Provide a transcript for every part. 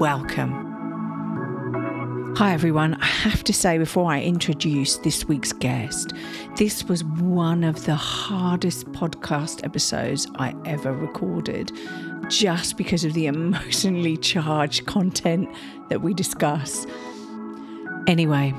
Welcome. Hi, everyone. I have to say before I introduce this week's guest, this was one of the hardest podcast episodes I ever recorded just because of the emotionally charged content that we discuss. Anyway,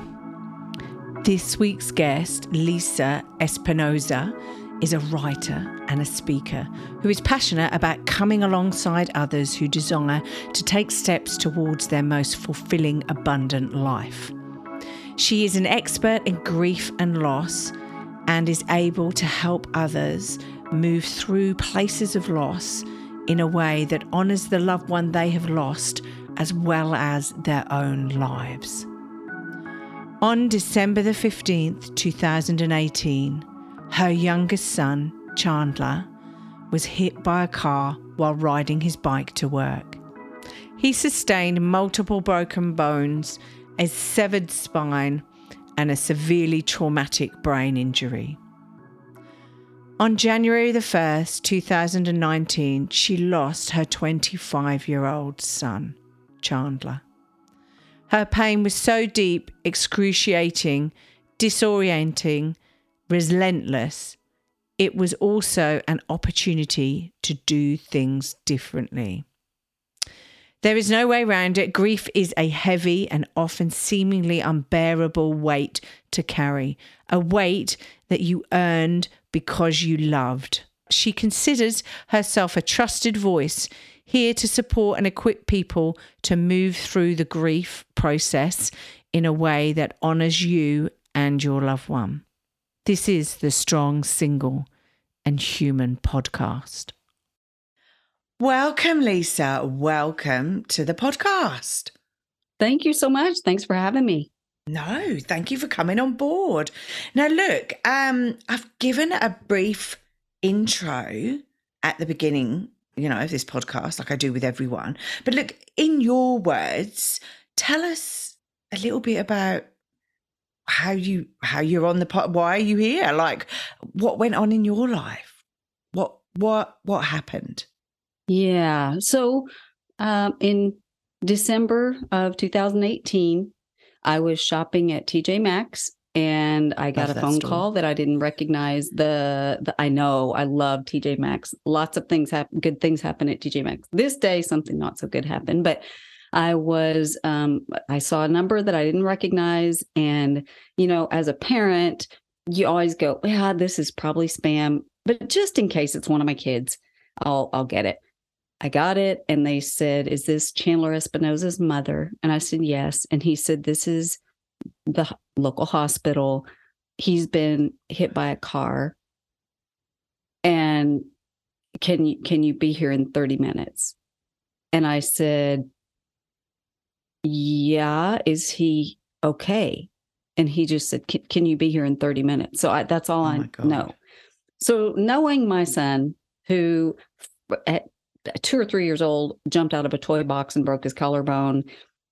this week's guest, Lisa Espinoza, is a writer and a speaker who is passionate about coming alongside others who desire to take steps towards their most fulfilling, abundant life. She is an expert in grief and loss and is able to help others move through places of loss in a way that honours the loved one they have lost as well as their own lives. On December the 15th, 2018, her youngest son, Chandler, was hit by a car while riding his bike to work. He sustained multiple broken bones, a severed spine, and a severely traumatic brain injury. On January the 1st, 2019, she lost her 25 year old son, Chandler. Her pain was so deep, excruciating, disorienting, relentless, it was also an opportunity to do things differently. There is no way around it. Grief is a heavy and often seemingly unbearable weight to carry, a weight that you earned because you loved. She considers herself a trusted voice here to support and equip people to move through the grief process in a way that honours you and your loved one. This is the Strong, Single, and Human podcast. Welcome, Lisa. Welcome to the podcast. Thank you so much. Thanks for having me. No, thank you for coming on board. Now, look, um, I've given a brief intro at the beginning, you know, of this podcast, like I do with everyone. But look, in your words, tell us a little bit about how you how you're on the pot why are you here? Like what went on in your life? What what what happened? Yeah. So um, in december of 2018 i was shopping at tj maxx and i got love a phone call that i didn't recognize the, the i know i love tj maxx. Lots of things happen good things happen at tj maxx. This day something not so good happened but I was, um, I saw a number that I didn't recognize. And, you know, as a parent, you always go, yeah, this is probably spam. But just in case it's one of my kids, I'll, I'll get it. I got it. And they said, is this Chandler Espinoza's mother? And I said, yes. And he said, this is the local hospital. He's been hit by a car. And can you can you be here in 30 minutes? And I said, yeah, is he okay? And he just said, can, you be here in 30 minutes? So I, that's all oh I know. So knowing my son, who at two or three years old jumped out of a toy box and broke his collarbone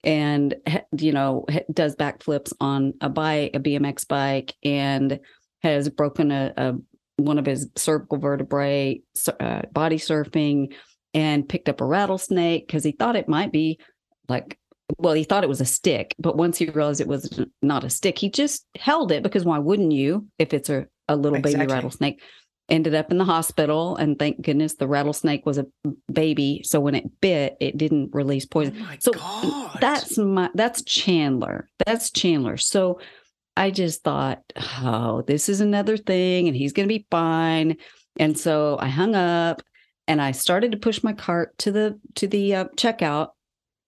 and you know does backflips on a bike a bmx bike and has broken a, a one of his cervical vertebrae uh, body surfing and picked up a rattlesnake because he thought it might be like well, he thought it was a stick, but once he realized it was not a stick, he just held it because why wouldn't you if it's a, a little exactly. baby rattlesnake? Ended up in the hospital, and thank goodness the rattlesnake was a baby. So when it bit, it didn't release poison. Oh so God. that's my that's Chandler. That's Chandler. So I just thought, oh, this is another thing, and he's gonna be fine. And so I hung up and I started to push my cart to the to the uh, checkout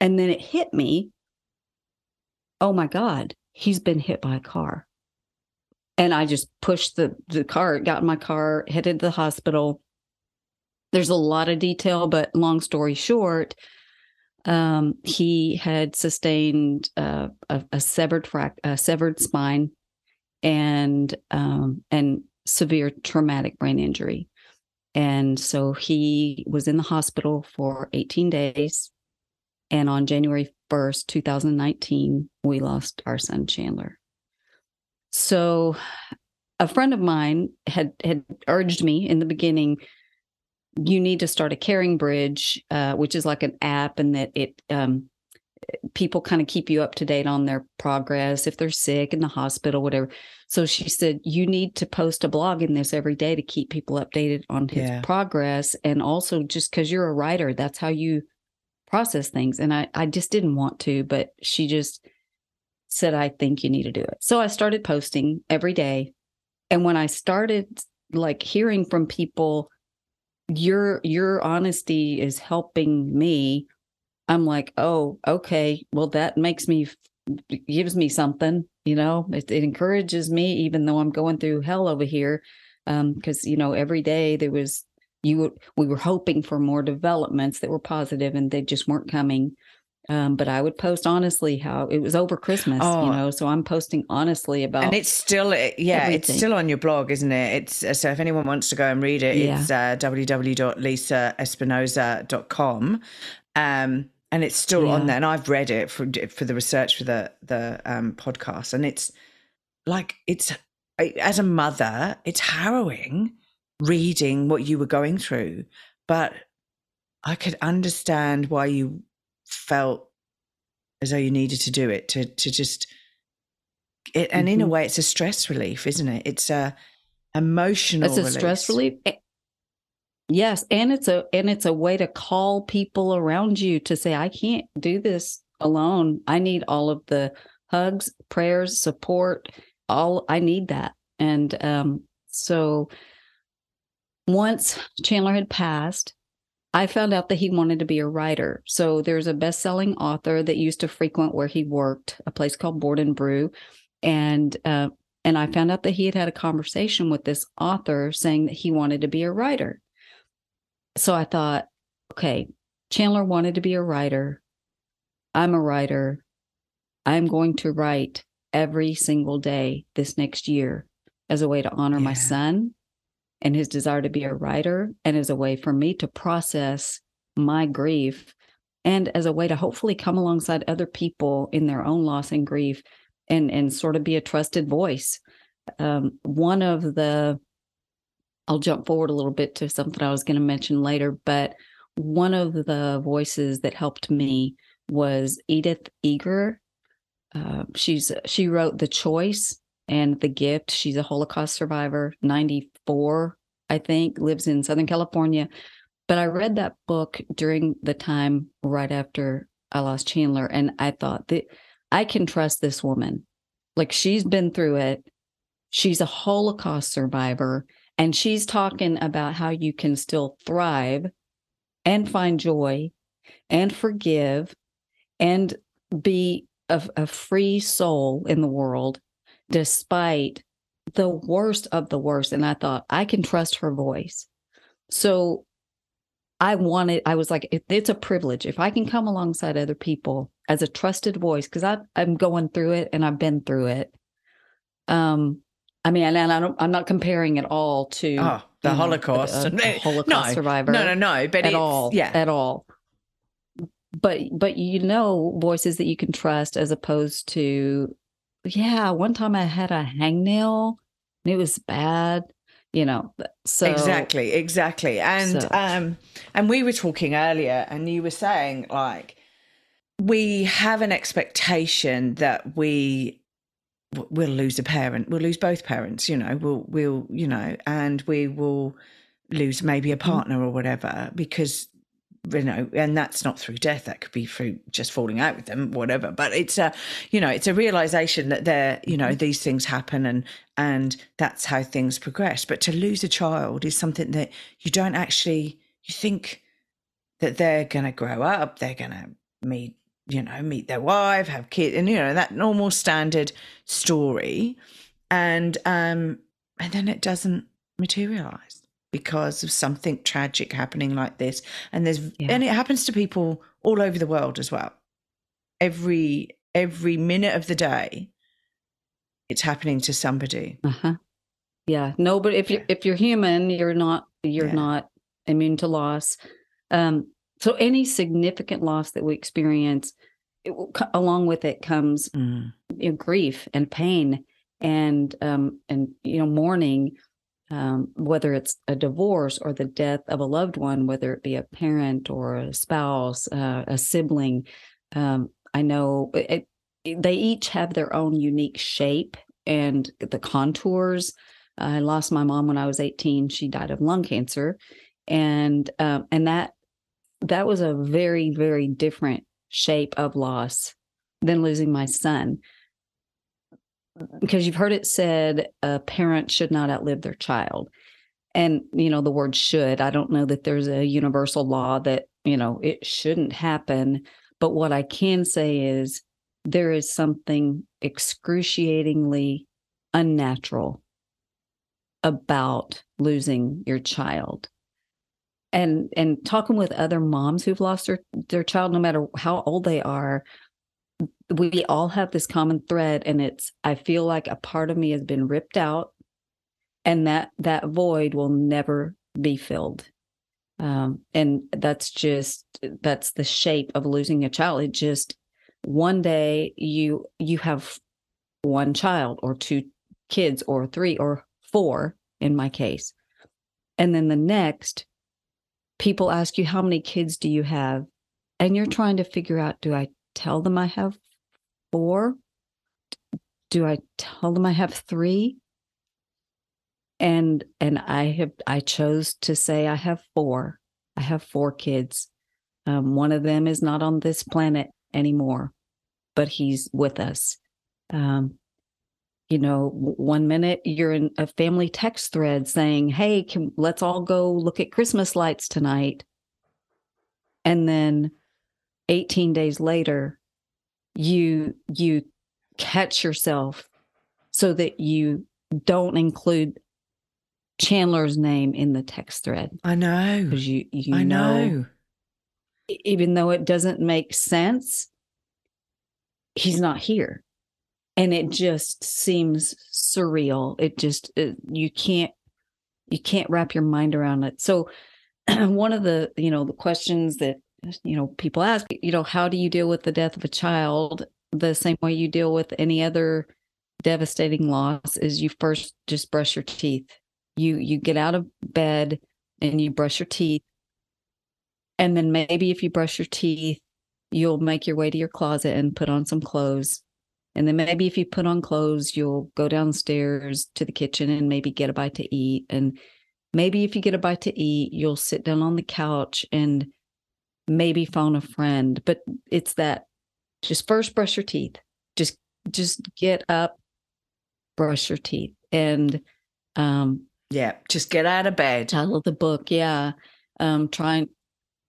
and then it hit me oh my God, he's been hit by a car. And I just pushed the, the car, got in my car, headed to the hospital. There's a lot of detail, but long story short, Um, he had sustained uh, a, a, severed frac- a severed spine and um, and severe traumatic brain injury. And so he was in the hospital for 18 days. And on January 1st, 2019, we lost our son Chandler. So a friend of mine had had urged me in the beginning you need to start a caring bridge uh, which is like an app and that it um, people kind of keep you up to date on their progress if they're sick in the hospital whatever so she said you need to post a blog in this every day to keep people updated on his yeah. progress and also just because you're a writer that's how you process things and i i just didn't want to but she just said i think you need to do it. So i started posting every day and when i started like hearing from people your your honesty is helping me i'm like oh okay well that makes me gives me something you know? It, it encourages me even though i'm going through hell over here um because you know every day there was you were, we were hoping for more developments that were positive and they just weren't coming um, but I would post honestly how it was over Christmas, oh, you know. So I'm posting honestly about, and it's still, yeah, everything. it's still on your blog, isn't it? It's uh, so if anyone wants to go and read it, yeah. it's uh, www.lisaespinoza.com. Um, and it's still yeah. on there, and I've read it for for the research for the the um, podcast, and it's like it's as a mother, it's harrowing reading what you were going through, but I could understand why you felt as though you needed to do it to to just it, and mm-hmm. in a mm-hmm. way it's a stress relief isn't it it's a emotional it's a release. stress relief yes and it's a and it's a way to call people around you to say i can't do this alone i need all of the hugs prayers support all i need that and um so once chandler had passed I found out that he wanted to be a writer. So there's a best-selling author that used to frequent where he worked, a place called Board and Brew, and uh, and I found out that he had had a conversation with this author saying that he wanted to be a writer. So I thought, okay, Chandler wanted to be a writer. I'm a writer. I'm going to write every single day this next year as a way to honor yeah. my son and his desire to be a writer and as a way for me to process my grief and as a way to hopefully come alongside other people in their own loss and grief and and sort of be a trusted voice. Um, one of the i'll jump forward a little bit to something i was going to mention later but one of the voices that helped me was edith eger uh, she's she wrote the choice and the gift. She's a holocaust survivor 94 i think lives in southern california. But i read that book during the time right after i lost chandler and i thought that i can trust this woman. Like she's been through it. She's a holocaust survivor and she's talking about how you can still thrive and find joy and forgive and be a, a free soul in the world despite the worst of the worst. And I thought, I can trust her voice. So I wanted, I was like, it's a privilege. If I can come alongside other people as a trusted voice, because I'm going through it and I've been through it. Um, I mean, and I don't, I'm not comparing it all to oh, the Holocaust, a, a Holocaust no, survivor. No, no, no, but at all, yeah, at all. But but you know, voices that you can trust as opposed to yeah, one time I had a hangnail and it was bad, you know. So Exactly, exactly. And so. um and we were talking earlier and you were saying like we have an expectation that we we'll lose a parent, we'll lose both parents, you know, we'll we'll, you know, and we will lose maybe a mm-hmm. partner or whatever because you know and that's not through death that could be through just falling out with them whatever. But it's a you know it's a realization that there you know these things happen and and that's how things progress. But to lose a child is something that you don't actually you think that they're going to grow up they're going to meet you know meet their wife have kids and you know that normal standard story. And um and then it doesn't materialize because of something tragic happening like this and there's yeah. and it happens to people all over the world as well. Every every minute of the day, it's happening to somebody. Uh-huh. Yeah. No, but if you're if you're human, you're not you're yeah. not immune to loss. Um, so any significant loss that we experience, it, along with it comes mm. you know, grief and pain and um, and you know mourning um, whether it's a divorce or the death of a loved one, whether it be a parent or a spouse, uh, a sibling. Um, I know it, it, they each have their own unique shape and the contours. I lost my mom when I was 18. She died of lung cancer, and um, and that that was a very very different shape of loss than losing my son because you've heard it said a parent should not outlive their child. And you know the word should i don't know that there's a universal law that you know it shouldn't happen. But what i can say is there is something excruciatingly unnatural about losing your child. And and talking with other moms who've lost their their child no matter how old they are we all have this common thread and it's i feel like a part of me has been ripped out and that that void will never be filled. Um, and that's just that's the shape of losing a child. It just one day you you have one child or two kids or three or four in my case. And then the next people ask you how many kids do you have? And you're trying to figure out do i tell them I have four? Do I tell them I have three? And and I have I chose to say I have four. I have four kids. Um, one of them is not on this planet anymore, but he's with us. Um, you know, one minute you're in a family text thread saying, "Hey, can, let's all go look at Christmas lights tonight," and then 18 days later you you catch yourself so that you don't include Chandler's name in the text thread. I know. Because you you I know, know even though it doesn't make sense, he's not here. And it just seems surreal. It just it, you can't you can't wrap your mind around it. So one of the, you know, the questions that you know people ask you know how do you deal with the death of a child the same way you deal with any other devastating loss is you first just brush your teeth. You you get out of bed and you brush your teeth. And then maybe if you brush your teeth you'll make your way to your closet and put on some clothes. And then maybe if you put on clothes you'll go downstairs to the kitchen and maybe get a bite to eat. And maybe if you get a bite to eat you'll sit down on the couch and maybe phone a friend, but it's that just first brush your teeth. Just just get up, brush your teeth. And um yeah, just get out of bed. Title of the book, yeah. Um trying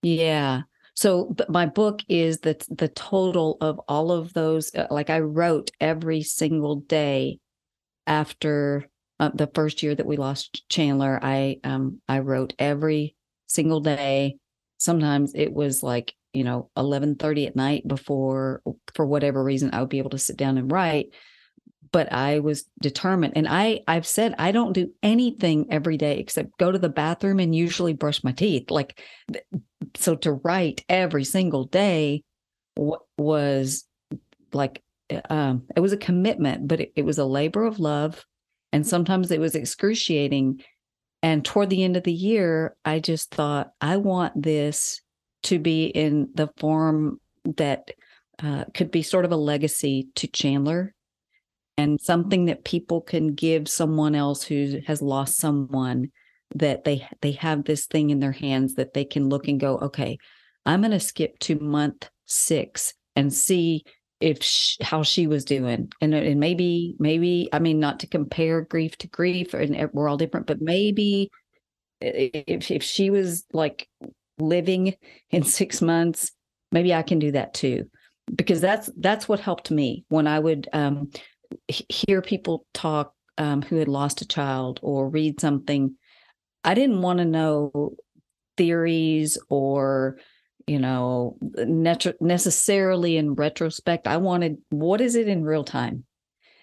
yeah. So my book is the the total of all of those uh, like I wrote every single day after uh, the first year that we lost Chandler, I um I wrote every single day sometimes it was like you know 11:30 at night before for whatever reason I would be able to sit down and write but I was determined and I I've said I don't do anything every day except go to the bathroom and usually brush my teeth like so to write every single day was like um it was a commitment but it, it was a labor of love and sometimes it was excruciating and toward the end of the year, I just thought, I want this to be in the form that uh, could be sort of a legacy to Chandler and something that people can give someone else who has lost someone that they they have this thing in their hands that they can look and go okay i'm going to skip to month 6 and see if she, how she was doing. And and maybe maybe i mean not to compare grief to grief and we're all different but maybe if if she was like living in 6 months maybe i can do that too. Because that's that's what helped me when i would um, hear people talk um, who had lost a child or read something. I didn't want to know theories or you know, necessarily in retrospect. I wanted what is it in real time?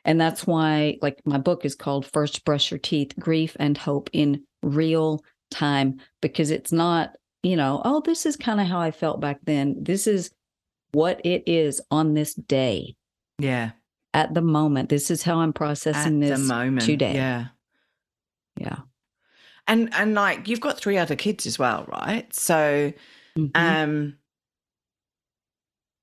And that's why, like, my book is called First Brush Your Teeth Grief and Hope in Real Time, because it's not, you know, oh, this is kind of how I felt back then. This is what it is on this day. Yeah. At the moment. This is how I'm processing At this the moment. today. Yeah. Yeah. And and like you've got three other kids as well, right? So mm-hmm. um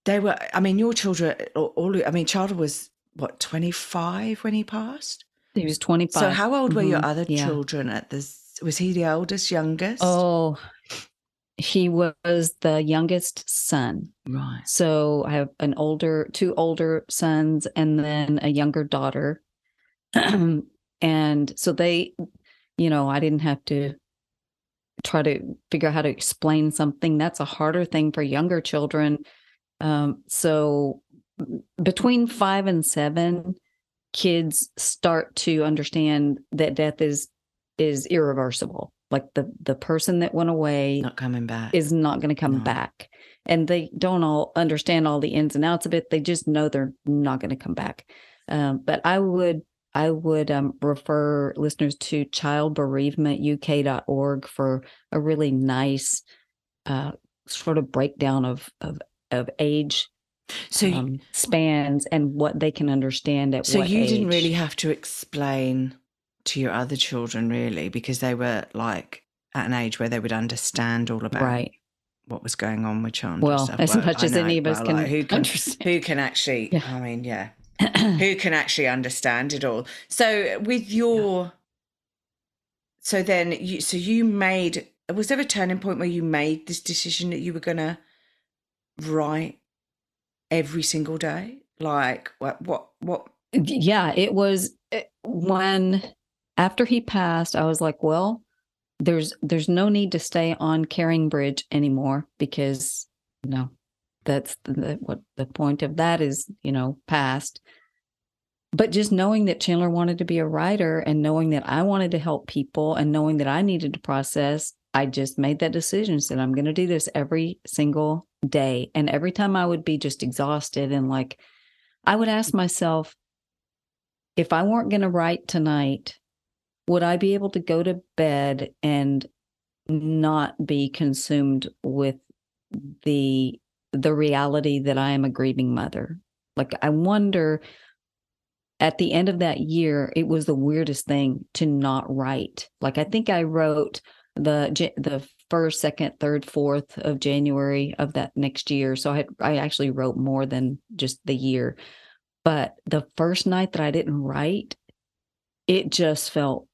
they were I mean your children all I mean Charlie was what 25 when he passed? He was 25. So how old mm-hmm. were your mm-hmm. other yeah. children at this was he the oldest, youngest? Oh, he was the youngest son. Right. So I have an older, two older sons, and then a younger daughter. and so they, you know, I didn't have to try to figure out how to explain something. That's a harder thing for younger children. Um, so between five and seven, kids start to understand that death is is irreversible. Like the the person that went away not coming back is not going to come no. back. And they don't all understand all the ins and outs of it. They just know they're not going to come back. Um, but I would I would um, refer listeners to childbereavementuk.org for a really nice uh, sort of breakdown of of of age so um, spans and what they can understand at what so you age. didn't really have to explain to your other children really because they were like at an age where they would understand all about right what was going on with Chandler. Well, as well, much as any of us can, like, who can understand. who can actually yeah. I mean yeah who can actually understand it all. So with your yeah. so then you so you made was there a turning point where you made this decision that you were gonna write every single day? Like what what what yeah, it was eh, when after he passed, I was like, well, there's there's no need to stay on Caring Bridge anymore because you know that's the, what the point of that is, you know, past. But just knowing that Chandler wanted to be a writer and knowing that I wanted to help people and knowing that I needed to process, I just made that decision. Said I'm going to do this every single day. And every time I would be just exhausted and like, I would ask myself, if I weren't going to write tonight, would I be able to go to bed and not be consumed with the the reality that I am a grieving mother? Like I wonder at the end of that year, it was the weirdest thing to not write. Like I think I wrote the the first, second, third, fourth of January of that next year. So I I actually wrote more than just the year. But the first night that I didn't write, it just felt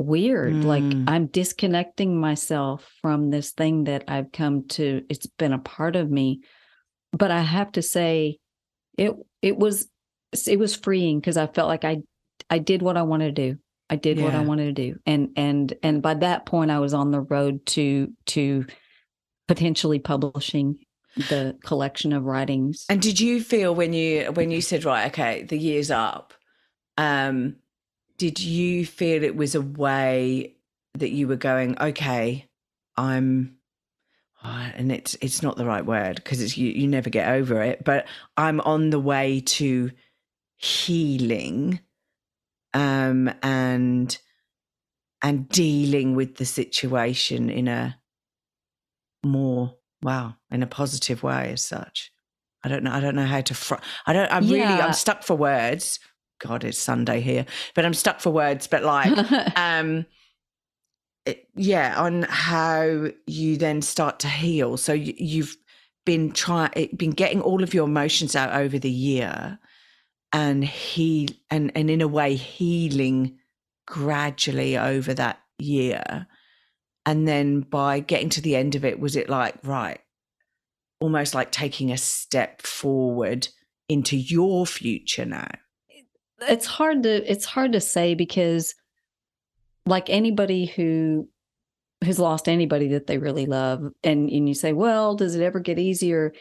weird. Mm. Like I'm disconnecting myself from this thing that I've come to, it's been a part of me. But I have to say, it it was it was freeing because I felt like I I did what I wanted to do. I did yeah. what I wanted to do. And and and by that point I was on the road to to potentially publishing the collection of writings. And did you feel when you when you said right okay the year's up um did you feel it was a way that you were going okay i'm and it's it's not the right word because it's you you never get over it but i'm on the way to healing um, and and dealing with the situation in a more wow in a positive way as such i don't know i don't know how to fr- i don't i'm yeah. really i'm stuck for words god it's sunday here but i'm stuck for words but like um it, yeah on how you then start to heal. So you, you've been trying been getting all of your emotions out over the year and he and and in a way healing gradually over that year. And then by getting to the end of it was it like right almost like taking a step forward into your future now it's hard to it's hard to say because like anybody who who's lost anybody that they really love and and you say well does it ever get easier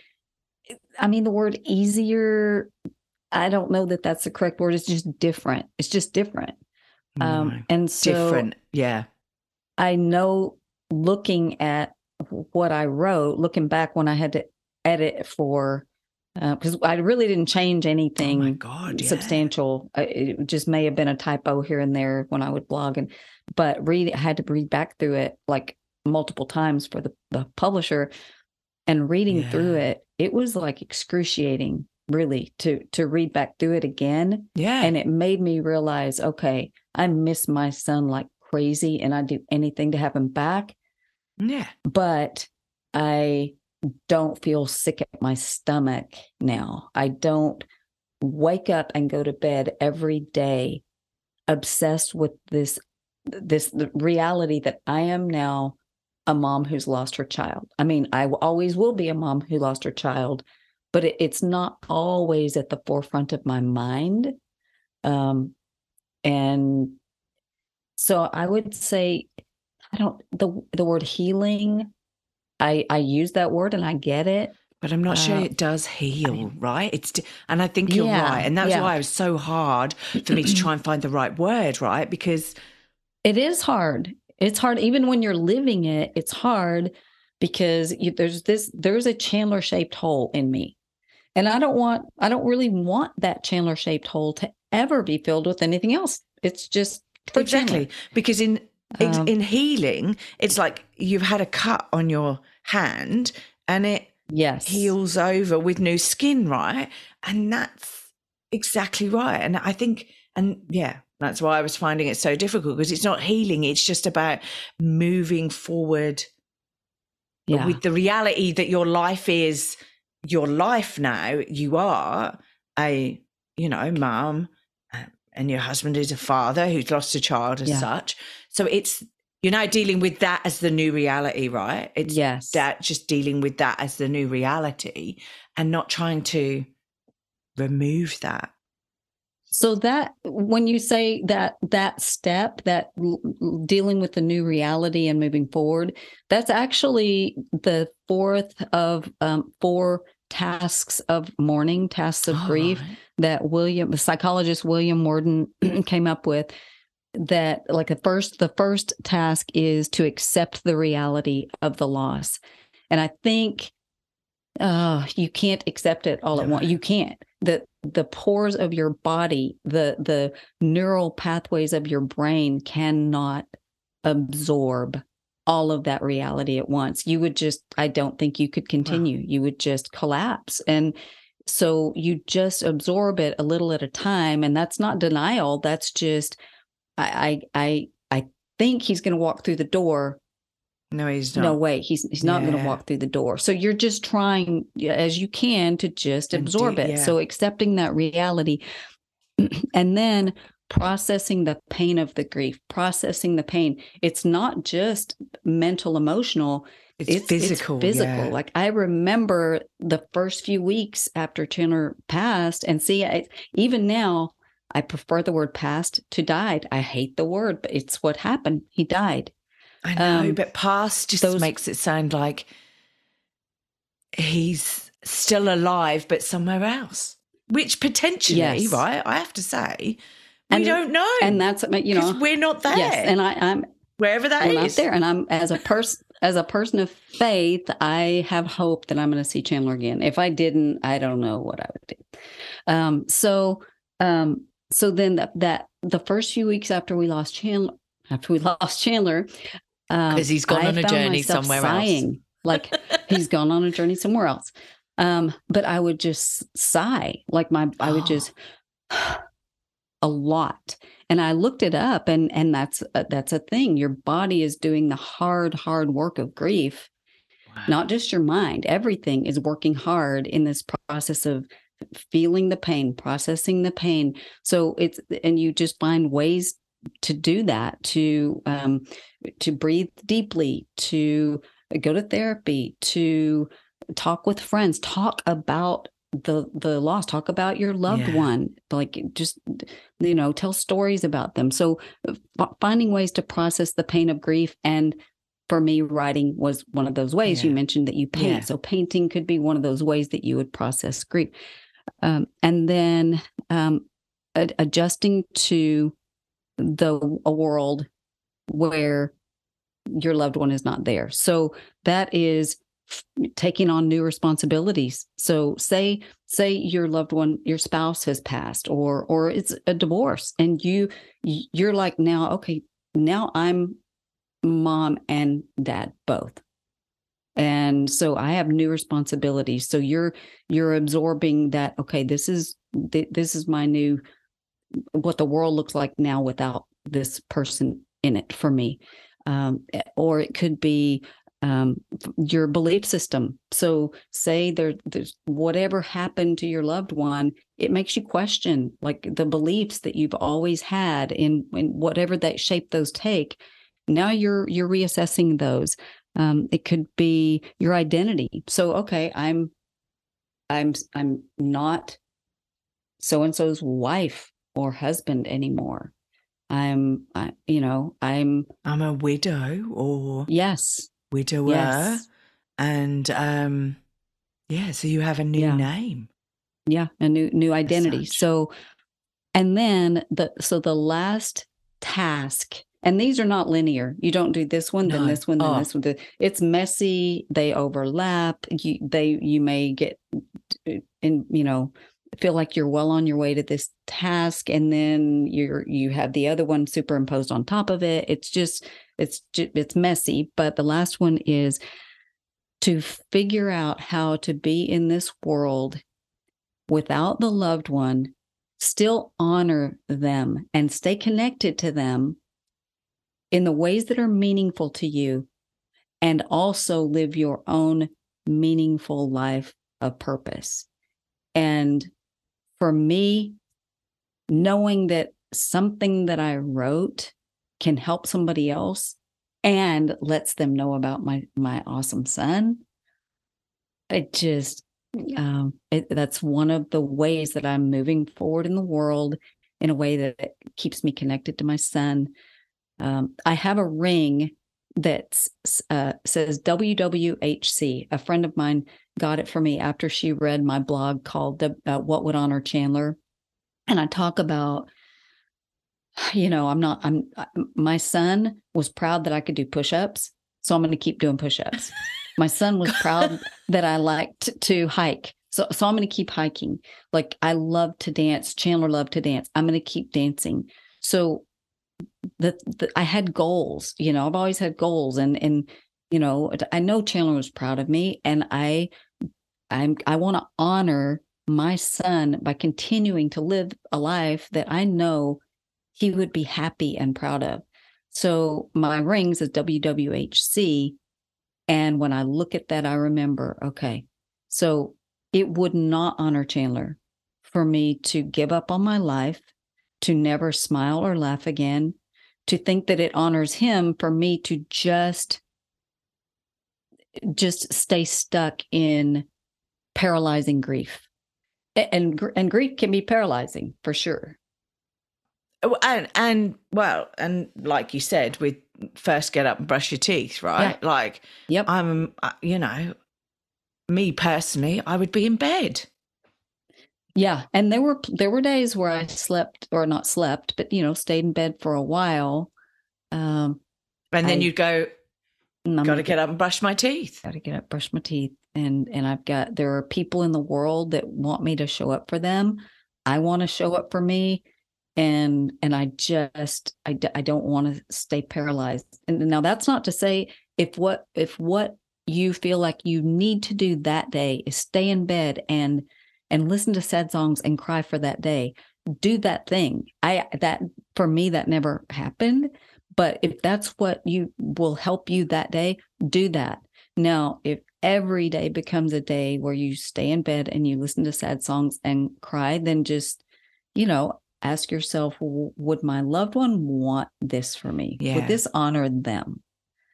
i mean the word easier I don't know that that's the correct word. It's just different. It's just different. Um, and so different, yeah. I know looking at what I wrote, looking back when I had to edit for because uh, I really didn't change anything oh God, yeah. substantial. It just may have been a typo here and there when I would blog, and but read I had to read back through it like multiple times for the the publisher, and reading yeah. through it, it was like excruciating, really, to to read back through it again. Yeah, and it made me realize, okay, I miss my son like crazy, and I'd do anything to have him back. Yeah, but I don't feel sick at my stomach now. I don't wake up and go to bed every day obsessed with this this reality that I am now a mom who's lost her child. I mean, I always will be a mom who lost her child, but it, it's not always at the forefront of my mind. Um, and so I would say, I don't the the word healing I I use that word and I get it. But I'm not uh, sure it does heal, right? It's and I think you're yeah, right, and that's yeah. why it was so hard for me to try and find the right word, right? Because it is hard. It's hard even when you're living it. It's hard because you, there's this there's a Chandler shaped hole in me, and I don't want I don't really want that Chandler shaped hole to ever be filled with anything else. It's just exactly Chandler. because in um, in healing, it's like you've had a cut on your hand and it yes heals over with new skin, right? And that's exactly right. And I think, and yeah, that's why I was finding it so difficult because it's not healing; it's just about moving forward yeah. with the reality that your life is your life now. You are a, you know, mom uh, and your husband is a father who's lost a child as yeah. such. So it's you're now dealing with that as the new reality, right? It's yes. that just dealing with that as the new reality and not trying to remove that. So that when you say that that step that dealing with the new reality and moving forward, that's actually the fourth of um, four tasks of mourning, tasks of grief right. that William, the psychologist William Worden came up with. That like the first, the first task is to accept the reality of the loss, and I think uh, you can't accept it all at once. You can't. The the pores of your body, the the neural pathways of your brain cannot absorb all of that reality at once. You would just, I don't think you could continue. Wow. You would just collapse. And so you just absorb it a little at a time. And that's not denial. That's just, I, I, I, I think he's going to walk through the door. No, he's not. No way. He's he's not yeah. going to walk through the door. So you're just trying as you can to just absorb Indeed, it. Yeah. So accepting that reality and then processing the pain of the grief, processing the pain. It's not just mental, emotional. It's, it's physical. It's physical. Yeah. Like I remember the first few weeks after Chandler passed, and see, I, even now, I prefer the word passed to died. I hate the word, but it's what happened. He died. I know, um, but past just those, makes it sound like he's still alive, but somewhere else. Which potentially, yes. right? I have to say, we and, don't know, and that's you know we're not there. Yes, and I, am wherever that we're is. Not there, and I'm as a person as a person of faith, I have hope that I'm going to see Chandler again. If I didn't, I don't know what I would do. Um, so, um, so then that, that the first few weeks after we lost Chandler, after we lost Chandler, because um, he's gone I on a journey somewhere sighing, else, like he's gone on a journey somewhere else. Um, but I would just sigh, like my, I would just a lot and i looked it up and and that's a, that's a thing your body is doing the hard hard work of grief wow. not just your mind everything is working hard in this process of feeling the pain processing the pain so it's and you just find ways to do that to um to breathe deeply to go to therapy to talk with friends talk about the the loss talk about your loved yeah. one like just you know tell stories about them so f- finding ways to process the pain of grief and for me writing was one of those ways yeah. you mentioned that you paint yeah. so painting could be one of those ways that you would process grief um, and then um, ad- adjusting to the a world where your loved one is not there. So that is taking on new responsibilities. So say say your loved one, your spouse has passed or or it's a divorce and you you're like now okay, now I'm mom and dad both. And so I have new responsibilities. So you're you're absorbing that okay, this is this is my new what the world looks like now without this person in it for me. Um, eh, or it could be um, your belief system. So, say there, there's whatever happened to your loved one, it makes you question like the beliefs that you've always had in, in whatever that shape those take. Now you're you're reassessing those. Um, it could be your identity. So, okay, I'm I'm I'm not so and so's wife or husband anymore. I'm, I, you know, I'm. I'm a widow or yes, widower, yes. and um, yeah. So you have a new yeah. name. Yeah, a new new identity. So, and then the so the last task, and these are not linear. You don't do this one, no. then this one, then oh. this one. It's messy. They overlap. You they you may get uh, in you know feel like you're well on your way to this task and then you're you have the other one superimposed on top of it it's just it's it's messy but the last one is to figure out how to be in this world without the loved one still honor them and stay connected to them in the ways that are meaningful to you and also live your own meaningful life of purpose and for me, knowing that something that I wrote can help somebody else and lets them know about my my awesome son, it just um, it, that's one of the ways that I'm moving forward in the world in a way that keeps me connected to my son. Um, I have a ring that uh, says WWHC. A friend of mine got it for me after she read my blog called the, uh, What Would Honor Chandler. And I talk about, you know, I'm not, I'm, my son was proud that I could do push ups. So I'm going to keep doing push ups. my son was proud that I liked to hike. So, so I'm going to keep hiking. Like I love to dance. Chandler loved to dance. I'm going to keep dancing. So that I had goals, you know, I've always had goals and, and, you know, I know Chandler was proud of me and I, I'm, I want to honor my son by continuing to live a life that I know he would be happy and proud of. So my rings is WWHC. And when I look at that, I remember, okay, so it would not honor Chandler for me to give up on my life to never smile or laugh again, to think that it honors him for me to just just stay stuck in paralyzing grief. And and grief can be paralyzing for sure. Oh, and and well, and like you said, with first get up and brush your teeth, right? Yeah. Like, yep. I'm, uh, you know, me personally, I would be in bed. Yeah, and there were there were days where I slept or not slept, but you know, stayed in bed for a while. Um, and then I, you'd go, got to get up and brush my teeth. Got to get up, brush my teeth, and and I've got there are people in the world that want me to show up for them. I want to show up for me, and and I just I I don't want to stay paralyzed. And now that's not to say if what if what you feel like you need to do that day is stay in bed and and listen to sad songs and cry for that day. Do that thing. I that for me that never happened but if that's what you will help you that day do that. Now if every day becomes a day where you stay in bed and you listen to sad songs and cry then just you know ask yourself would my loved one want this for me? Yeah. would this honor them?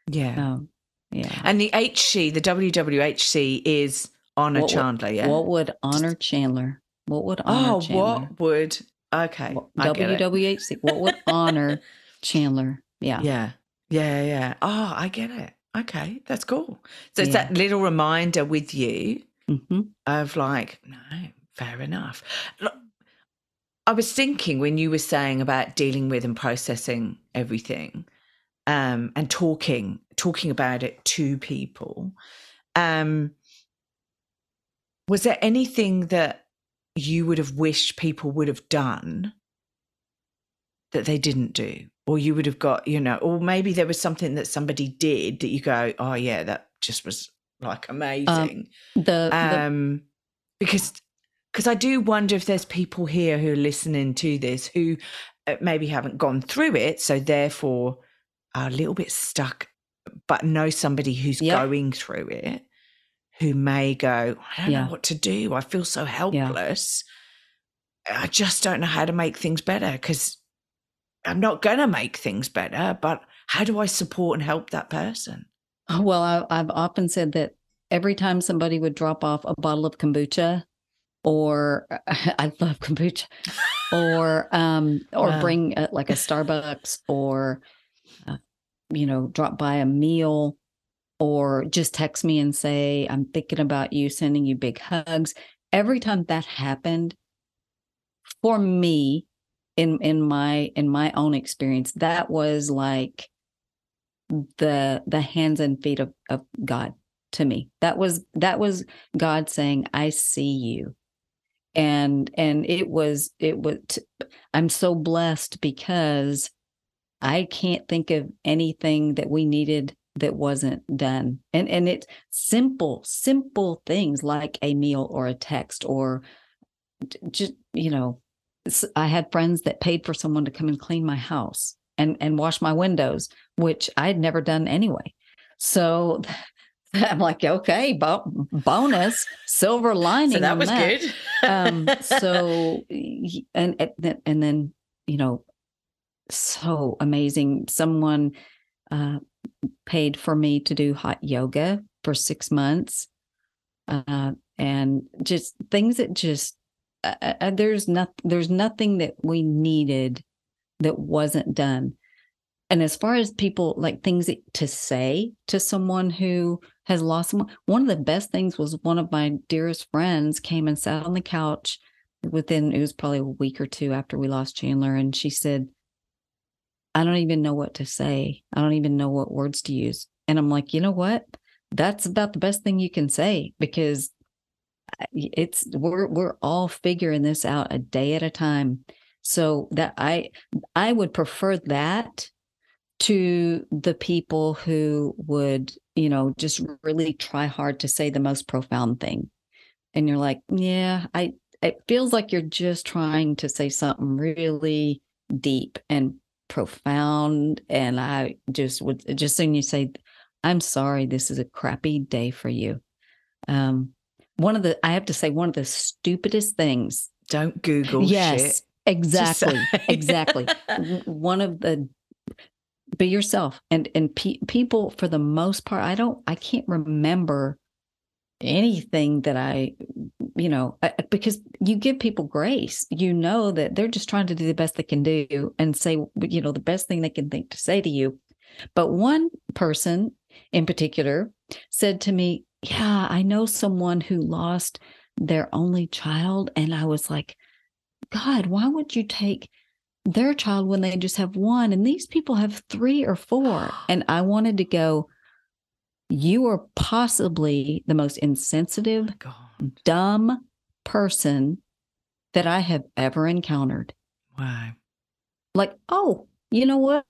Yeah. Um, yeah. And the hc the wwhc is honor Chandler, would, yeah. What would honor Chandler? What would honor oh, Chandler? what would okay. WWHC. what would honor Chandler? Yeah. Yeah. Yeah, yeah. Oh, I get it. Okay, that's cool. So it's that little reminder with you mm-hmm. of like, no, fair enough. Look, I was thinking when you were saying about dealing with and processing everything, um, and talking talking about it to people. Um, was there anything that you would have wished people would have done that they didn't do? Or you would have got, you know, or maybe there was something that somebody did that you go, oh, yeah, that just was like um, amazing. Um, the, um, because because I do wonder if there's people here who are listening to this who uh, maybe haven't gone through it, so therefore are a little bit stuck, but know somebody who's yep. going through it who may go, I don't yeah. know what to do. I feel so helpless. Yeah. I just don't know how to make things better because I'm not going to make things better, but how do I support and help that person? Well, I, I've often said that every time somebody would drop off a bottle of kombucha, or I love kombucha, or um, or wow. bring a, like a Starbucks, or uh, you know, drop by a meal, or just text me and say, I'm thinking about you, sending you big hugs. Every time that happened, for me, in in my in my own experience, that was like the the hands and feet of, of God to me. That was that was God saying, I see you. And and it was it was I'm so blessed because I can't think of anything that we needed that wasn't done. And and it's simple simple things like a meal or a text or just you know i had friends that paid for someone to come and clean my house and and wash my windows which i'd never done anyway. So i'm like okay bo- bonus silver lining so that was that. good. Um so and and then you know so amazing. Someone uh, paid for me to do hot yoga for six months. Uh, and just things that just uh, uh, uh there's not there's nothing that we needed that wasn't done. And as far as people like things to say to someone who has lost someone one of the best things was one of my dearest friends came and sat on the couch within it was probably a week or two after we lost chandler and she said I don't even know what to say. I don't even know what words to use. And I'm like, you know what? That's about the best thing you can say because uh, it's we're we're all figuring this out a day at a time. So that I I would prefer that to the people who would, you know, just really try hard to say the most profound thing. And you're like, yeah, I it feels like you're just trying to say something really deep and profound. And I just would just soon you say, I'm sorry, this is a crappy day for you. Um, one of the I have to say, one of the stupidest things. Don't Google yes, shit. Exactly. exactly. one of the be yourself and and pe- people for the most part i don't i can't remember anything that I, you know, uh, uh, because you give people grace, you know that they're just trying to do the best they can do and say, you know, the best thing they can think to say to you. But one person in particular said to me, Yeah, I know someone who lost their only child. And I was like, God, why would you take their child when they just have one? And these people have three or four. And I wanted to go, you are possibly the most insensitive, oh dumb person that I have ever encountered. Why? Like, oh, you know what?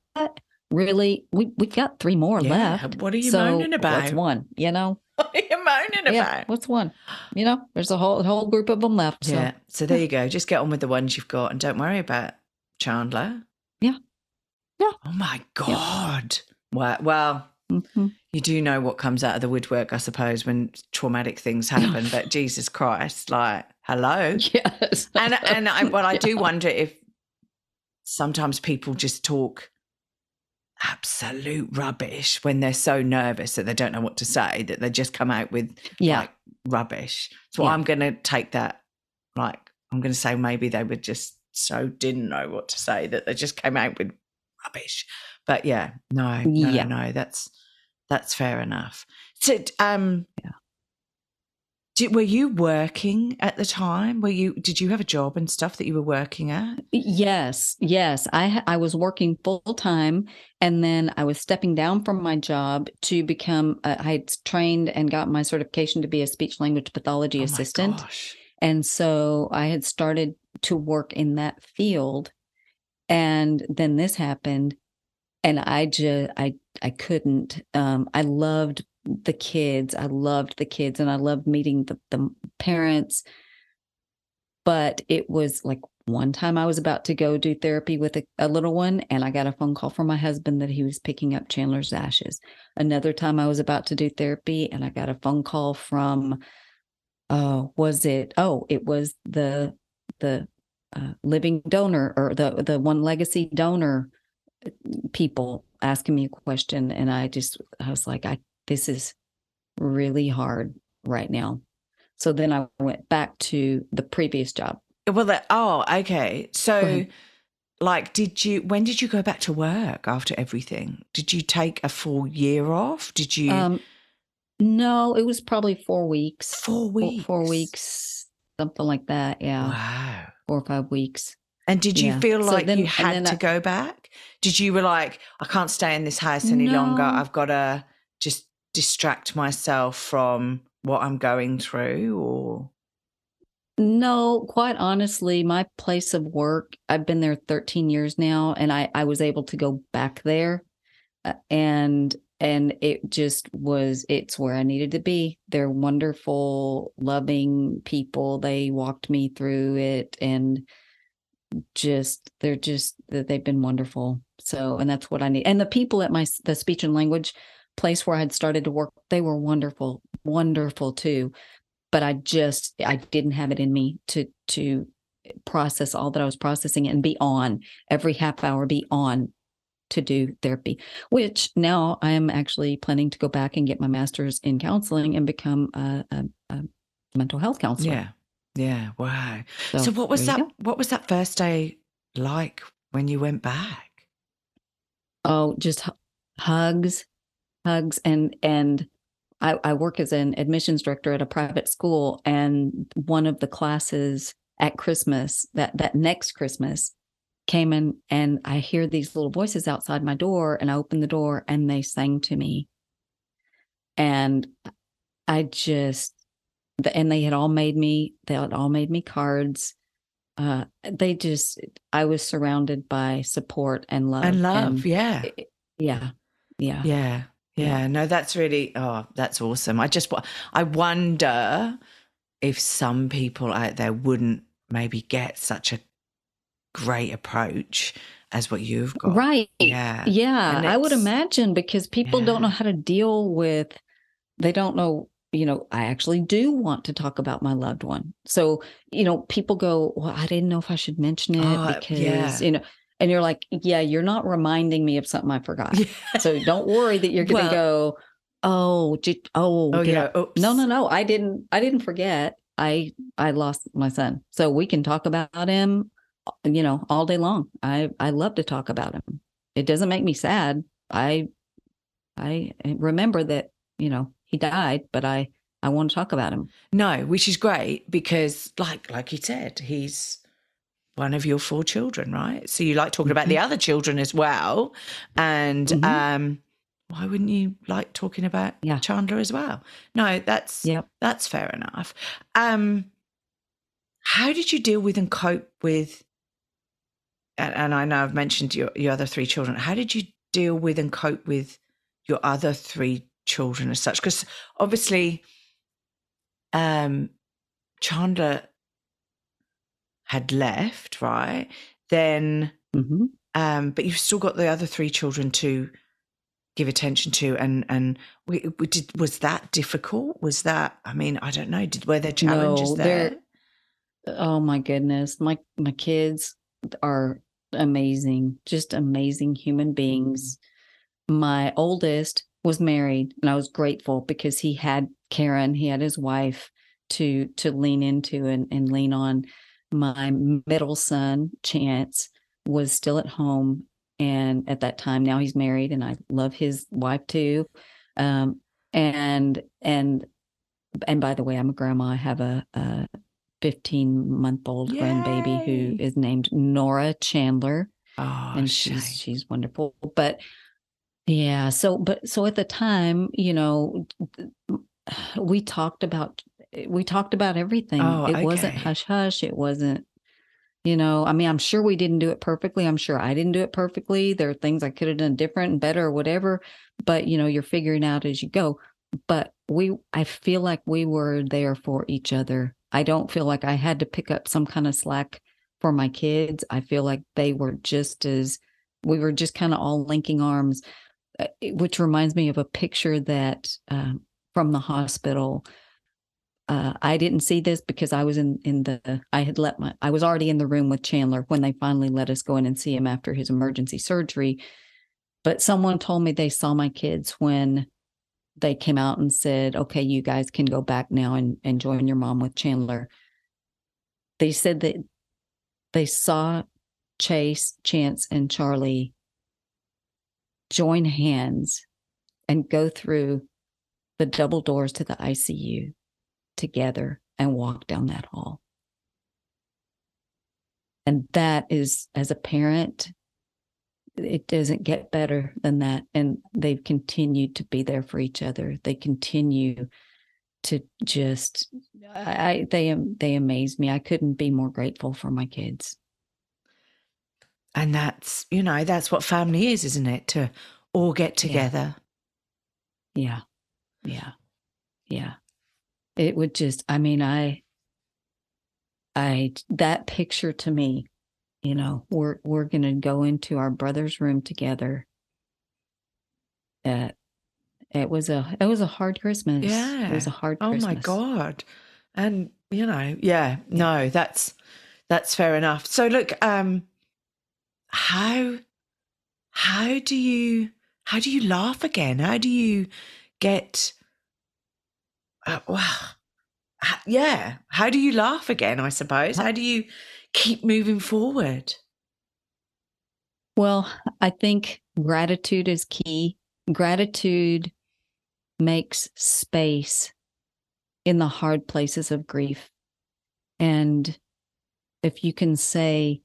Really, we we got three more yeah, left. What are you so moaning about? What's one? You know. What are you moaning yeah, about? What's one? You know, there's a whole whole group of them left. So. Yeah. So there you go. Just get on with the ones you've got, and don't worry about Chandler. Yeah. Yeah. Oh my god. Yeah. Wow. Well, Mm-hmm. You do know what comes out of the woodwork, I suppose, when traumatic things happen. but Jesus Christ, like, hello. Yes. And and I, well, I do wonder if sometimes people just talk absolute rubbish when they're so nervous that they don't know what to say that they just come out with yeah. like rubbish. So yeah. I'm going to take that like I'm going to say maybe they were just so didn't know what to say that they just came out with rubbish. But yeah, no, no, yeah. no, that's that's fair enough. So, um, yeah. Did, were you working at the time? Were you? Did you have a job and stuff that you were working at? Yes, yes. I I was working full time, and then I was stepping down from my job to become. Uh, I had trained and got my certification to be a speech language pathology oh assistant, and so I had started to work in that field, and then this happened, and I just I I couldn't. Um, I loved the kids. I loved the kids and I loved meeting the, the parents. But it was like one time I was about to go do therapy with a, a, little one, and I got a phone call from my husband that he was picking up Chandler's ashes. Another time I was about to do therapy, and I got a phone call from, uh, was it? Oh, it was the the uh, living donor or the the OneLegacy donor people asking me a question, and I just I was like, I this is really hard right now. So then I went back to the previous job. Well, that, oh, okay. So, like, did you, when did you go back to work after everything? Did you take a full year off? Did you? Um, no, it was probably four weeks. Four weeks. Four, four weeks, something like that. Yeah. Wow. Four or five weeks. And did you yeah. feel like so then, you had to go back? Did you were like, I can't stay in this house any no. longer. I've got to just distract myself from what I'm going through or no, quite honestly, my place of work, I've been there 13 years now and I I was able to go back there uh, and and it just was it's where I needed to be. They're wonderful, loving people. They walked me through it and just they're just that they've been wonderful. So and that's what I need. And the people at my the speech and language place where I had started to work, they were wonderful, wonderful too. But I just I didn't have it in me to to process all that I was processing and be on every half hour, be on to do therapy, which now I am actually planning to go back and get my master's in counseling and become a, a, a mental health counselor. Yeah. Yeah. Wow. So, so what was that? Go. What was that first day like when you went back? Oh, just hugs, hugs and and I, I work as an admissions director at a private school and one of the classes at christmas that that next christmas came in and i hear these little voices outside my door and i open the door and they sang to me and i just and they had all made me they had all made me cards uh they just i was surrounded by support and love and love and, yeah yeah yeah yeah yeah, no, that's really oh, that's awesome. I just I wonder if some people out there wouldn't maybe get such a great approach as what you've got. Right. Yeah. Yeah, I would imagine because people yeah. don't know how to deal with they don't know you know, I actually do want to talk about my loved one. So, you know, people go, well, I didn't know if I should mention it oh, because, yeah. you know, and you're like, yeah, you're not reminding me of something I forgot. Yeah. So don't worry that you're going to well, go, oh, did, oh, oh yeah. No, no, no. I didn't, I didn't forget. I, I lost my son. So we can talk about him, uh, you know, all day long. I, I love to talk about him. It doesn't make me sad. I, I eh, remember that, you know, he died, but I, I want to talk about him. No, which is great because like, like you said, he's, one of your four children, right? So you like talking about the mm-hmm. other children as well. And mm-hmm. um, why wouldn't you like talking about yeah. Chandler as well? No, that's yep. that's fair enough. Um, how did you deal with and cope with? And, and I know I've mentioned your your other three children. How did you deal with and cope with your other three children as such? Because obviously, um, Chandler had left, right? Then, mm-hmm. um, but you've still got the other three children to give attention to, and and we, we did. Was that difficult? Was that? I mean, I don't know. Did were there challenges no, there? Oh my goodness, my my kids are amazing, just amazing human beings. My oldest was married, and I was grateful because he had Karen, he had his wife to to lean into and, and lean on my middle son, Chance, was still at home. And at that time, now he's married and I love his wife too. Um, and, and and by the way, I'm a grandma. I have a, a 15 month old grandbaby who is named Nora Chandler. Oh, and she's she's wonderful. But yeah, so but so at the time, you know, we talked about we talked about everything. Oh, it okay. wasn't hush hush. It wasn't, you know, I mean, I'm sure we didn't do it perfectly. I'm sure I didn't do it perfectly. There are things I could have done different and better or whatever. But you know, you're figuring out as you go. But we I feel like we were there for each other. I don't feel like I had to pick up some kind of slack for my kids. I feel like they were just as we were just kind of all linking arms, which reminds me of a picture that um, from the hospital. Uh, I didn't see this because I was in in the I had let my I was already in the room with Chandler when they finally let us go in and see him after his emergency surgery. But someone told me they saw my kids when they came out and said, okay, you guys can go back now and, and join your mom with Chandler. They said that they saw Chase, Chance, and Charlie join hands and go through the double doors to the ICU together and walk down that hall. And that is, as a parent, it doesn't get better than that. And they've continued to be there for each other. They continue to just, I, they, they amaze me. I couldn't be more grateful for my kids. And that's, you know, that's what family is, isn't it? To all get together. Yeah. Yeah. Yeah. It would just, I mean, I, I, that picture to me you know we're we're going to go into our brother's room together uh, it was a it was a hard christmas yeah it was a hard oh christmas. my god and you know yeah no that's that's fair enough so look um how how do you how do you laugh again how do you get uh, well yeah how do you laugh again i suppose how do you keep moving forward? Well, I think gratitude is key. Gratitude makes space in the hard places of grief. And if you can say,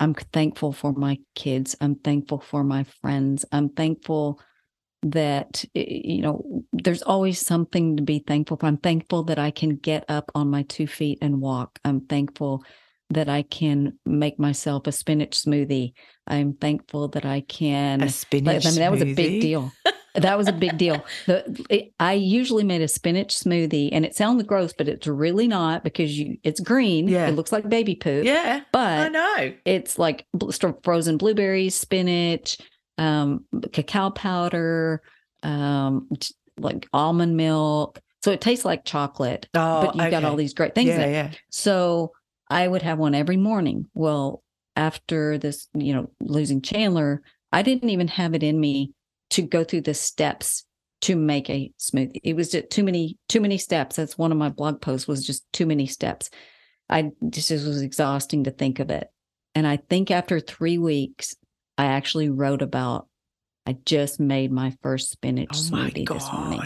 I'm thankful for my kids, I'm thankful for my friends, I'm thankful that you know there's always something to be thankful for i'm thankful that i can get up on my two feet and walk i'm thankful that I can make myself a spinach smoothie. I'm thankful that I can. A spinach I mean, that was a big deal. That was a big deal. The, it, I usually made a spinach smoothie, and it sounds gross, but it's really not because you it's green. Yeah, it looks like baby poop. Yeah, but I know it's like frozen blueberries, spinach, um, cacao powder, um, like almond milk. So it tastes like chocolate, oh, but you've okay. got all these great things. Yeah, yeah. So I would have one every morning. Well, after this, you know, losing Chandler, I didn't even have it in me to go through the steps to make a smoothie. It was just too many, too many steps. That's one of my blog posts was just too many steps. I just it was exhausting to think of it. And I think after three weeks, I actually wrote about I just made my first spinach oh smoothie God. this morning.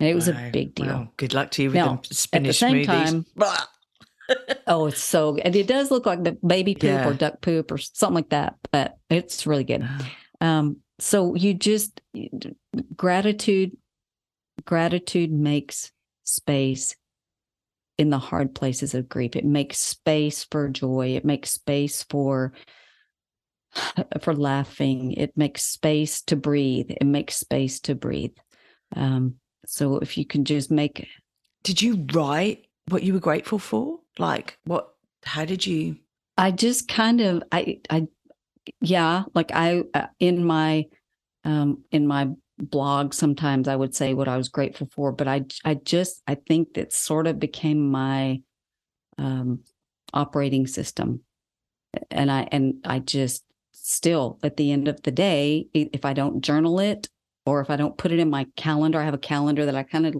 And it was wow. a big deal. Wow. Good luck to you with now, the spinach at the same smoothies. time, oh, it's so and it does look like the baby poop Yeah. or duck poop or something like that, but it's really good. Um, so you just gratitude, gratitude makes space in the hard places of grief. It makes space for joy. It makes space for for laughing. It makes space to breathe. It makes space to breathe. Um, so if you can just make Did you write what you were grateful for? Like what how did you I just kind of I I yeah, like I uh, in my um in my blog sometimes I would say what I was grateful for, but I I just I think that sort of became my um operating system. And I and I just still at the end of the day if I don't journal it or if I don't put it in my calendar, I have a calendar that I kind of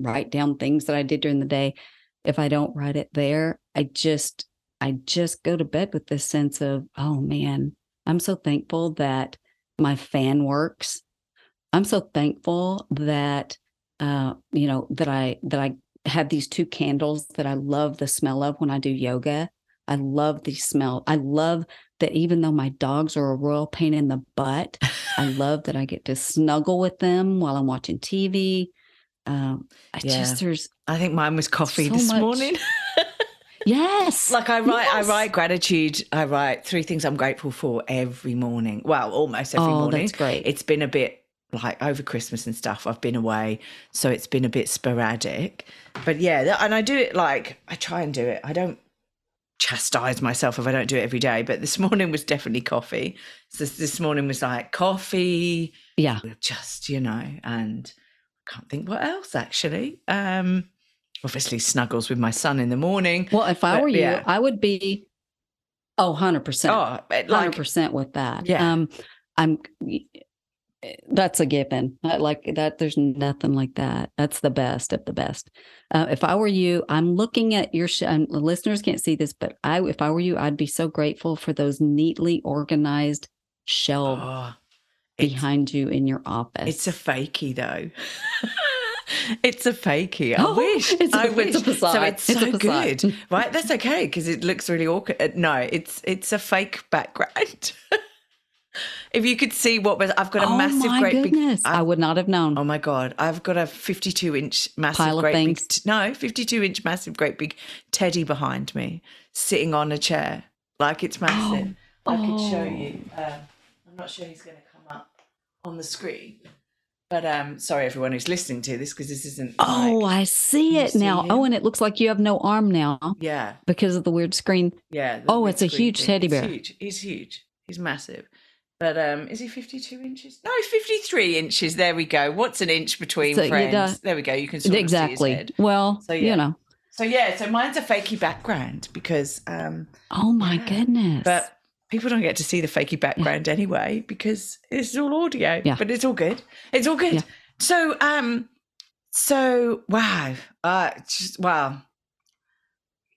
write down things that I did during the day. If I don't write it there, I just I just go to bed with this sense of, oh man, I'm so thankful that my fan works. I'm so thankful that uh, you know, that I that I have these two candles that I love the smell of when I do yoga. I love the smell. I love that even though my dogs are a royal pain in the butt, I love that I get to snuggle with them while I'm watching TV. Um, I yeah. just there's. I think mine was coffee so this much. morning. yes, like I write, yes. I write gratitude. I write three things I'm grateful for every morning. Well, almost every oh, morning. That's great. It's been a bit like over Christmas and stuff. I've been away, so it's been a bit sporadic. But yeah, and I do it like I try and do it. I don't chastise myself if I don't do it every day. But this morning was definitely coffee. So this, this morning was like coffee. Yeah. Just, you know, and I can't think what else actually. Um, obviously snuggles with my son in the morning. Well, if I but, were you, yeah. I would be oh 100%. Oh, like, 100% with that. Yeah. Um, I'm that's a given. like that, there's nothing like that. That's the best of the best. Uh, if I were you, I'm looking at your sh- listeners can't see this, but I, if I were you, I'd be so grateful for those neatly organized shelves oh, behind you in your office. It's a fakey though. it's a fakey. I oh, wish. It's a, I wish. It's a facade. So it's, it's so good, right? That's okay because it looks really awkward. Uh, no, it's it's a fake background. If you could see what was, I've got a oh massive, my great goodness. big. I, I would not have known. Oh my god! I've got a fifty-two inch massive, Pile great of big. No, fifty-two inch massive, great big teddy behind me, sitting on a chair, like it's massive. Oh. I could show you. Um, I'm not sure he's going to come up on the screen. But um, sorry everyone who's listening to this because this isn't. Oh, like, I see it now. See oh, and it looks like you have no arm now. Yeah. Because of the weird screen. Yeah. Oh, it's a huge thing. teddy bear. He's huge. He's huge. He's massive. But um, is he 52 inches? No, 53 inches. There we go. What's an inch between so, friends? Yeah, there we go. You can sort exactly. Well, so, yeah. you know. So yeah, so mine's a fakey background because um Oh my yeah. goodness. But people don't get to see the fakey background yeah. anyway because it's all audio. Yeah. But it's all good. It's all good. So um so wow. Uh just wow.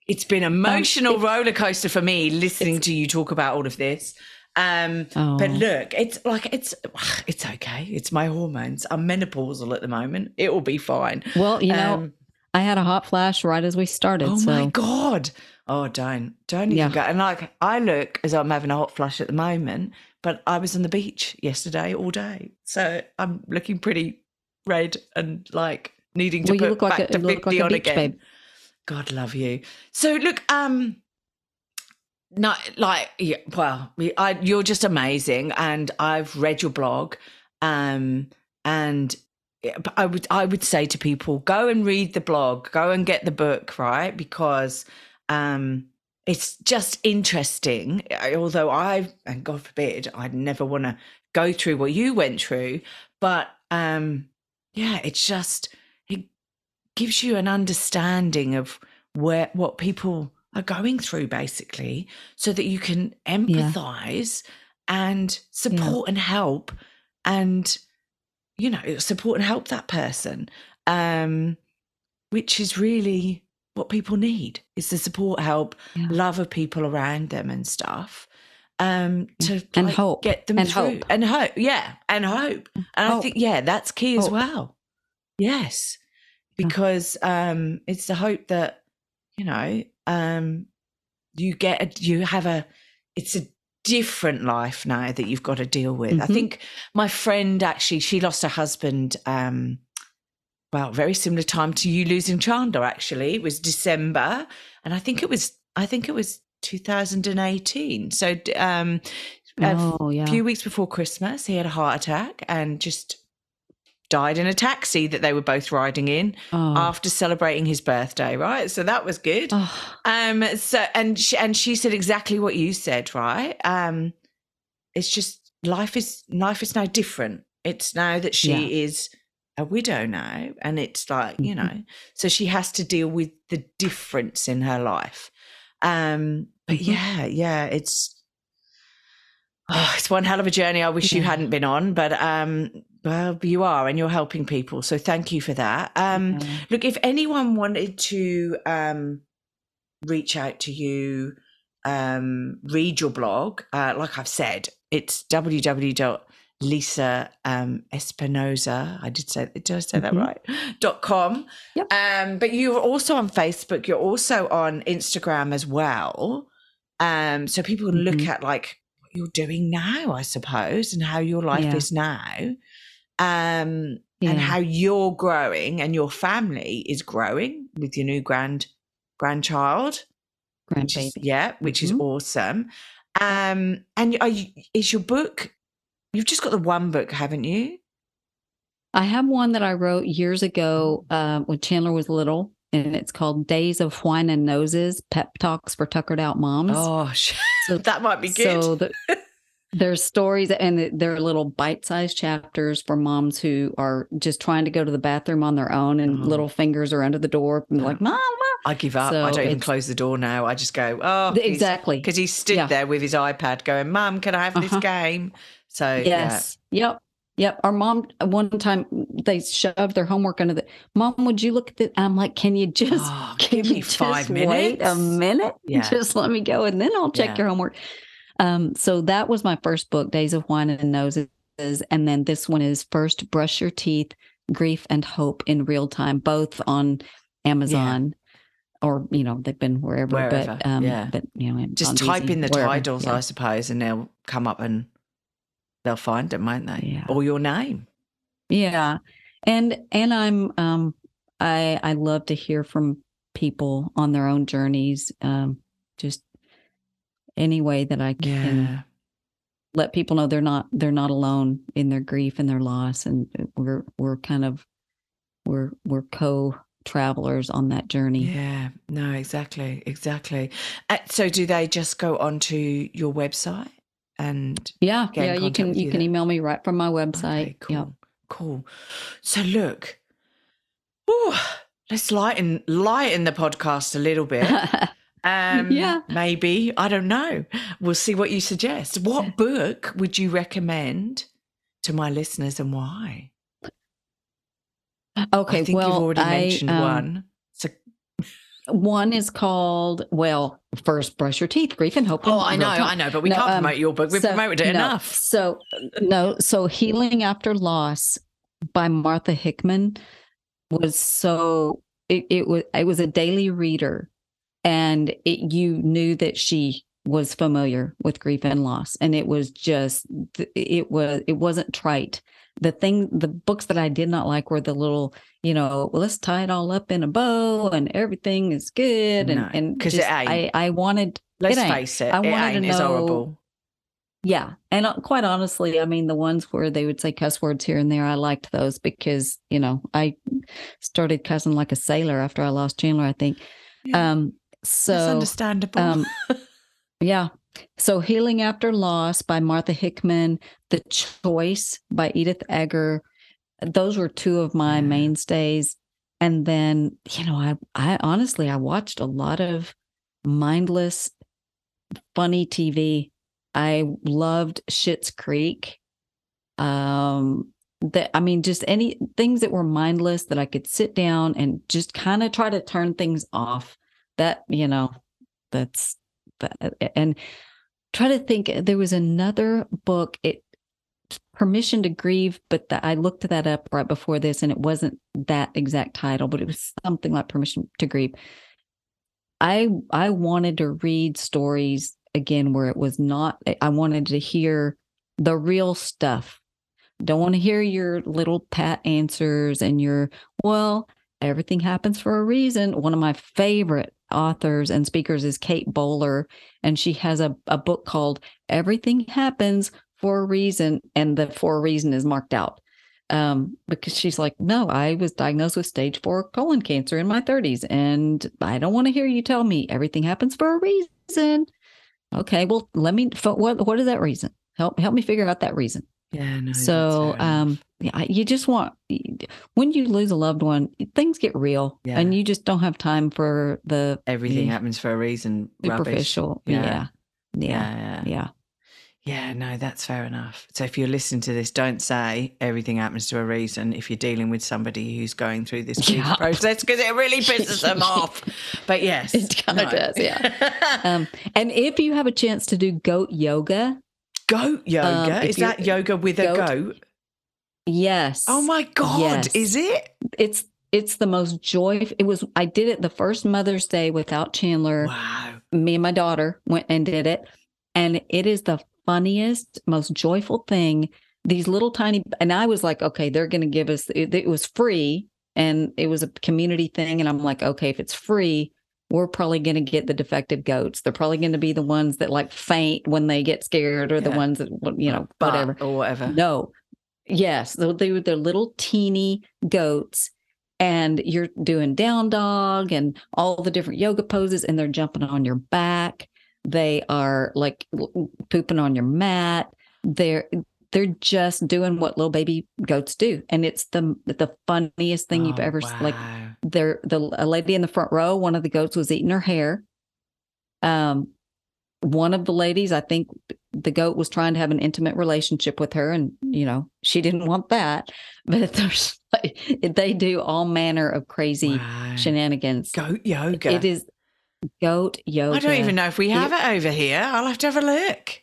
It's been emotional um, it, roller coaster for me listening to you talk about all of this. Um, oh. But look, it's like it's it's okay. It's my hormones. I'm menopausal at the moment. It will be fine. Well, you um, know, I had a hot flash right as we started. Oh so. my god! Oh, don't don't even yeah. go. And like, I look as I'm having a hot flush at the moment, but I was on the beach yesterday all day, so I'm looking pretty red and like needing to well, put back like a, to fifty like on again. Babe. God love you. So look, um, no, like, yeah, well, I, you're just amazing, and I've read your blog, um, and I would I would say to people, go and read the blog, go and get the book, right? Because um, it's just interesting. Although I, and God forbid, I'd never want to go through what you went through, but um, yeah, it's just it gives you an understanding of where what people are going through basically so that you can empathize yeah. and support yeah. and help and you know support and help that person um which is really what people need is the support help yeah. love of people around them and stuff um to and like, hope get them and through hope and hope yeah and hope and hope. i think yeah that's key hope. as well yes because um it's the hope that you know um, you get a, you have a it's a different life now that you've got to deal with. Mm-hmm. I think my friend actually she lost her husband um well, very similar time to you losing Chandler actually. It was December and I think it was I think it was 2018. So um oh, a yeah. few weeks before Christmas he had a heart attack and just died in a taxi that they were both riding in oh. after celebrating his birthday right so that was good oh. um so and she, and she said exactly what you said right um it's just life is life is now different it's now that she yeah. is a widow now and it's like you mm-hmm. know so she has to deal with the difference in her life um but mm-hmm. yeah yeah it's Oh, it's one hell of a journey. I wish you hadn't been on, but um, well, you are, and you're helping people. So thank you for that. Um, yeah. Look, if anyone wanted to um, reach out to you, um, read your blog, uh, like I've said, it's www Lisa um, Espinoza. I did say, did I say that mm-hmm. right? Dot com. Yep. Um, but you're also on Facebook. You're also on Instagram as well. Um, so people can look mm-hmm. at like what you're doing now, I suppose, and how your life yeah. is now. Um, yeah. and how you're growing and your family is growing with your new grand grandchild. Grandbaby. Which is, yeah, which mm-hmm. is awesome. Um, and are you, is your book You've just got the one book, haven't you? I have one that I wrote years ago uh, when Chandler was little, and it's called Days of Wine and Noses Pep Talks for Tuckered Out Moms. Oh, so that might be good. So the, there's stories, and they're little bite sized chapters for moms who are just trying to go to the bathroom on their own, and oh. little fingers are under the door, and like, Mom, I give up. So I don't even close the door now. I just go, oh, exactly. Because he stood yeah. there with his iPad going, Mum, can I have uh-huh. this game? So yes, yeah. yep. Yep. Our mom, one time they shoved their homework under the mom, would you look at that? I'm like, can you just oh, can give me five minutes? Wait a minute? Yeah. Just let me go and then I'll check yeah. your homework. Um, so that was my first book, Days of Wine and Noses. And then this one is First Brush Your Teeth, Grief and Hope in Real Time, both on Amazon. Yeah. Or you know they've been wherever, wherever. but um, yeah. but you know just type in the wherever. titles, I suppose, and they'll come up and they'll find it, won't they? Yeah. Or your name. Yeah. And and I'm um I I love to hear from people on their own journeys. Um just any way that I can yeah. let people know they're not they're not alone in their grief and their loss. And we're we're kind of we're we're co travelers on that journey. Yeah, no, exactly, exactly. Uh, so, do they just go onto your website? And yeah yeah you can you, you can email me right from my website. Okay, cool. Yep. cool. So look let's lighten lighten the podcast a little bit. Um yeah. maybe i don't know. We'll see what you suggest. What book would you recommend to my listeners and why? Okay I think well you've already I, mentioned um, one one is called, well, First Brush Your Teeth, Grief and Hope. Oh, I know, I know, but we no, can't um, promote your book. We've so, promoted it no, enough. So, no, so Healing After Loss by Martha Hickman was so, it, it was, it was a daily reader and it, you knew that she was familiar with grief and loss and it was just it was it wasn't trite the thing the books that i did not like were the little you know well, let's tie it all up in a bow and everything is good and no, and because i i wanted let's it face it i wanted it to know horrible yeah and uh, quite honestly i mean the ones where they would say cuss words here and there i liked those because you know i started cussing like a sailor after i lost chandler i think yeah. um so That's understandable um, Yeah. So Healing After Loss by Martha Hickman, The Choice by Edith Eger. Those were two of my mainstays. And then, you know, I I honestly I watched a lot of mindless funny TV. I loved Schitt's Creek. Um that I mean just any things that were mindless that I could sit down and just kind of try to turn things off. That, you know, that's that, and try to think there was another book it permission to grieve but the, i looked that up right before this and it wasn't that exact title but it was something like permission to grieve. I i wanted to read stories again where it was not i wanted to hear the real stuff. Don't want to hear your little pat answers and your well everything happens for a reason one of my favorite authors and speakers is Kate Bowler, and she has a, a book called Everything Happens for a Reason, and the for a reason is marked out. Um, because she's like, No, I was diagnosed with stage four colon cancer in my 30s, and I don't want to hear you tell me everything happens for a reason. Okay, well, let me what what is that reason? Help help me figure out that reason. Yeah. No, so, um, yeah, you just want when you lose a loved one, things get real, yeah. and you just don't have time for the everything the happens for a reason. Superficial, yeah. Yeah. yeah, yeah, yeah, yeah. No, that's fair enough. So if you're listening to this, don't say everything happens to a reason. If you're dealing with somebody who's going through this yeah. process, because it really pisses them off. But yes, it kind of no. does. Yeah. um, and if you have a chance to do goat yoga, Goat yoga? Um, is that yoga with goat, a goat? Yes. Oh my god, yes. is it? It's it's the most joyful. It was. I did it the first Mother's Day without Chandler. Wow. Me and my daughter went and did it, and it is the funniest, most joyful thing. These little tiny, and I was like, okay, they're going to give us. It, it was free, and it was a community thing, and I'm like, okay, if it's free, we're probably going to get the defective goats. They're probably going to be the ones that like faint when they get scared, or yeah. the ones that you know, whatever or whatever. No, yes, they were the little teeny goats and you're doing down dog and all the different yoga poses and they're jumping on your back they are like pooping on your mat they're they're just doing what little baby goats do and it's the the funniest thing oh, you've ever wow. like they're the a lady in the front row one of the goats was eating her hair. Um one of the ladies i think the goat was trying to have an intimate relationship with her and you know she didn't want that but there's like, they do all manner of crazy wow. shenanigans. Goat yoga. It is goat yoga i don't even know if we have it, it over here. I'll have to have a look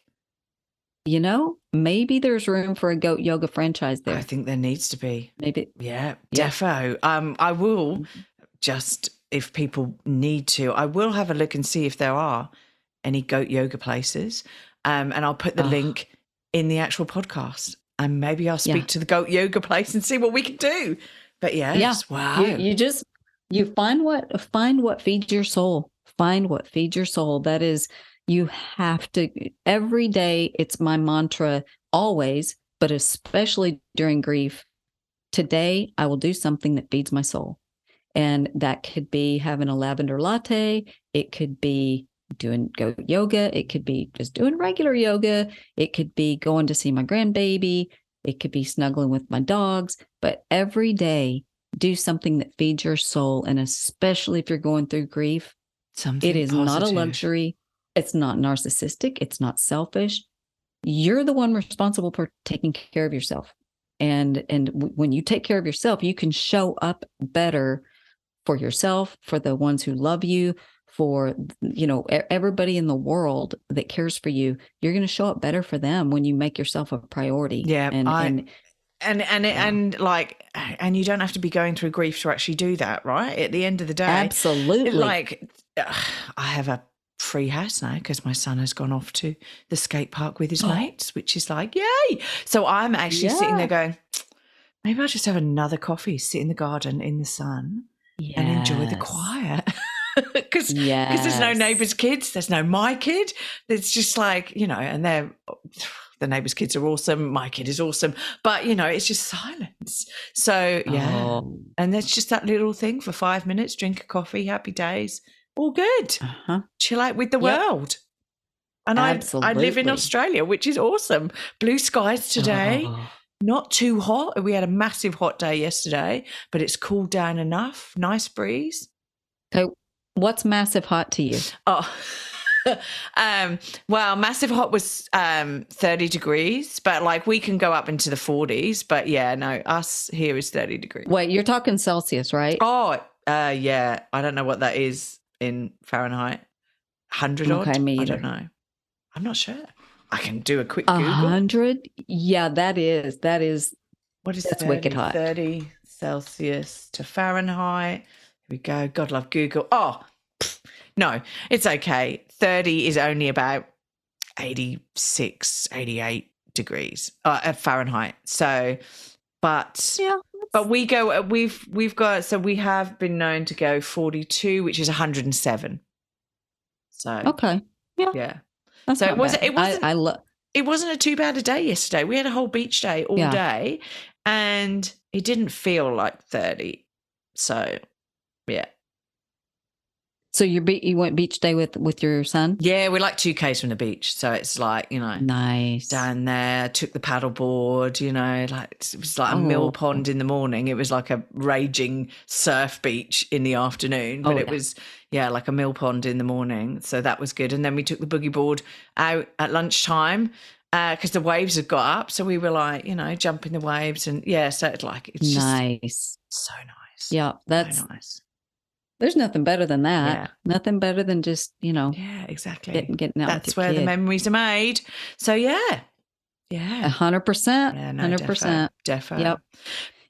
you know maybe there's room for a goat yoga franchise there i think there needs to be maybe yeah, yeah. defo um i will mm-hmm. just if people need to i will have a look and see if there are any goat yoga places um, and I'll put the oh. link in the actual podcast. And maybe I'll speak yeah. to the goat yoga place and see what we can do. But yes, yeah, wow. You, you just you find what find what feeds your soul. Find what feeds your soul. That is, you have to every day. It's my mantra always, but especially during grief. Today, I will do something that feeds my soul. And that could be having a lavender latte. It could be doing goat yoga. It could be just doing regular yoga. It could be going to see my grandbaby. It could be snuggling with my dogs. But every day, do something that feeds your soul. And especially if you're going through grief, something it is positive. not a luxury. It's not narcissistic. It's not selfish. You're the one responsible for taking care of yourself. And and w- when you take care of yourself, you can show up better for yourself, for the ones who love you, for you know everybody in the world that cares for you you're going to show up better for them when you make yourself a priority yeah and I, and and and, yeah. and like and you don't have to be going through grief to actually do that right at the end of the day absolutely like i have a free house now because my son has gone off to the skate park with his oh. mates which is like yay so i'm actually yeah. sitting there going maybe i'll just have another coffee sit in the garden in the sun yes. and enjoy the quiet because yes. there's no neighbors' kids, there's no my kid. It's just like you know, and they're the neighbors' kids are awesome. My kid is awesome, but you know, it's just silence. So yeah, oh. and there's just that little thing for five minutes, drink a coffee, happy days, all good. Uh-huh. Chill out with the yep. world. And I, I live in Australia, which is awesome. Blue skies today. Oh. Not too hot. We had a massive hot day yesterday, but it's cooled down enough. Nice breeze. So What's massive hot to you? Oh, um, well, massive hot was um, 30 degrees, but like we can go up into the 40s. But yeah, no, us here is 30 degrees. Wait, you're talking Celsius, right? Oh, uh, yeah. I don't know what that is in Fahrenheit. 100 okay, odd? Me I don't know. I'm not sure. I can do a quick Google. 100? Yeah, that is. That is. What is that's 30, wicked hot? 30 Celsius to Fahrenheit Here we go. God love Google. Oh, pff, no, it's okay. 30 is only about 86, 88 degrees uh, Fahrenheit. So, but yeah, but we go. Uh, we've we've got so we have been known to go 42, which is 107. So okay, yeah, yeah. That's so it wasn't. It wasn't. I, I lo- it wasn't a too bad a day yesterday. We had a whole beach day all yeah. day, and it didn't feel like 30. So yeah. So you be- you went beach day with with your son? Yeah, we're like two k's from the beach, so it's like you know, nice down there. Took the paddle board, you know, like it was like a oh. mill pond in the morning. It was like a raging surf beach in the afternoon, but oh, it yeah. was yeah, like a mill pond in the morning. So that was good. And then we took the boogie board out at lunchtime because uh, the waves had got up. So we were like, you know, jumping the waves and yeah, so it's like it's nice, so nice. Yeah, that's so nice. There's nothing better than that. Yeah. Nothing better than just, you know, yeah, exactly. Getting, getting out. That's where kid. the memories are made. So, yeah, Yeah. hundred percent. Hundred percent. Definitely. Yep.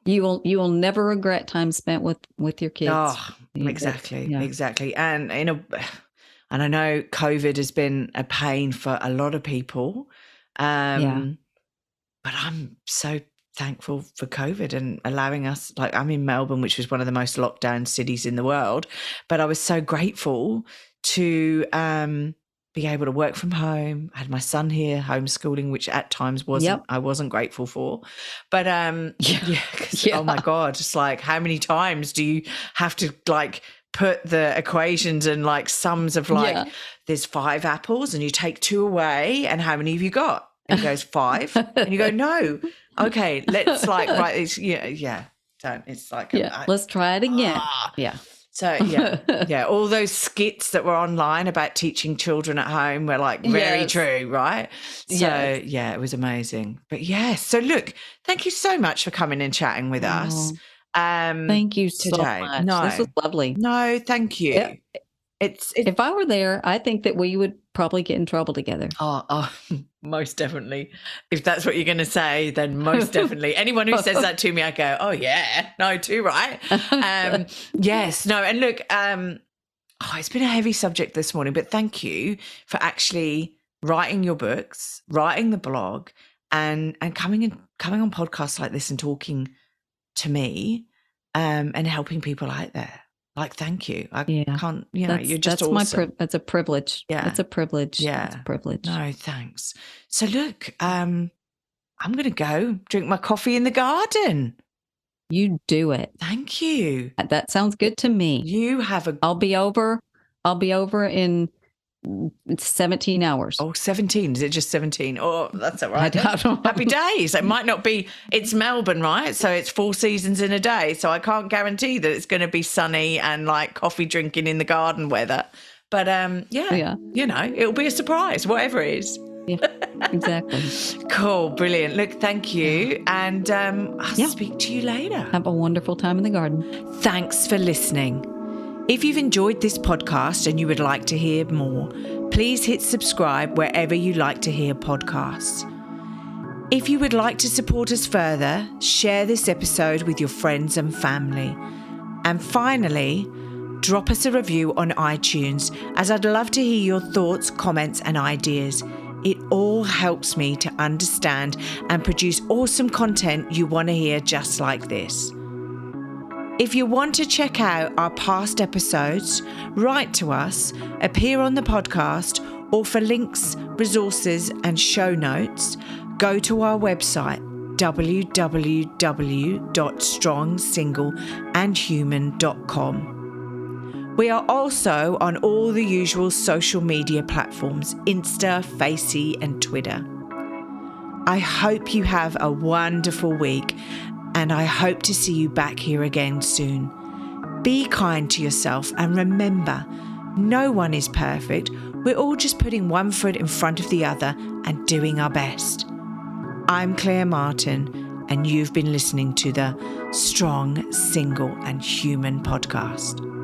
You will you will never regret time spent with with your kids. Oh, exactly. Yeah. Exactly. And you know and I know COVID has been a pain for a lot of people. Um yeah. but I'm so thankful for COVID and allowing us, like, I'm in Melbourne, which was one of the most locked down cities in the world, but I was so grateful to um, be able to work from home. I had my son here homeschooling, which at times wasn't yep. I wasn't grateful for. But um yeah, yeah, yeah. oh my God, it's like how many times do you have to like put the equations and like sums of like yeah. there's five apples and you take two away and how many have you got? And he goes, Five. and you go, No, okay, let's like write this. Yeah, yeah. Don't. It's like yeah. let's try it again. Ah. Yeah. So yeah, yeah, all those skits that were online about teaching children at home were like very yes. true, right? So yes. yeah, it was amazing. But yeah, so look, thank you so much for coming and chatting with us. Um, thank you today. so much. No, this was lovely. No, thank you. It, it's, it's if I were there, I think that we would probably get in trouble together. Oh, oh most definitely. If that's what you're going to say, then most definitely. Anyone who says that to me, I go, oh yeah, no, too right. Um, yes, no, and look, um, oh, it's been a heavy subject this morning, but thank you for actually writing your books, writing the blog, and and coming and coming on podcasts like this and talking to me, um, and helping people out there like thank you. I yeah. can't you know that's, you're just that's awesome. my pri- that's a privilege. Yeah. It's a privilege. Yeah. It's a privilege. No thanks. So look um i'm gonna go drink my coffee in the garden. You do it. Thank you. That sounds good to me. You have a i'll be over i'll be over in it's 17 hours. Oh, 17. Is it just 17? Oh, that's all right. Happy days. It might not be, it's Melbourne, right? So it's four seasons in a day. So I can't guarantee that it's going to be sunny and like coffee drinking in the garden weather. But um, yeah, yeah, you know, it'll be a surprise, whatever it is. Yeah, exactly. cool, brilliant. Look, thank you. And um, I'll yeah. speak to you later. Have a wonderful time in the garden. Thanks for listening. If you've enjoyed this podcast and you would like to hear more, please hit subscribe wherever you like to hear podcasts. If you would like to support us further, share this episode with your friends and family. And finally, drop us a review on iTunes as I'd love to hear your thoughts, comments, and ideas. It all helps me to understand and produce awesome content you want to hear just like this. If you want to check out our past episodes, write to us, appear on the podcast, or for links, resources, and show notes, go to our website www.strongsingleandhuman.com. We are also on all the usual social media platforms Insta, Facey, and Twitter. I hope you have a wonderful week and I hope to see you back here again soon. Be kind to yourself and remember, no one is perfect. We're all just putting one foot in front of the other and doing our best. I'm Claire Martin, and you've been listening to the Strong, Single, and Human podcast.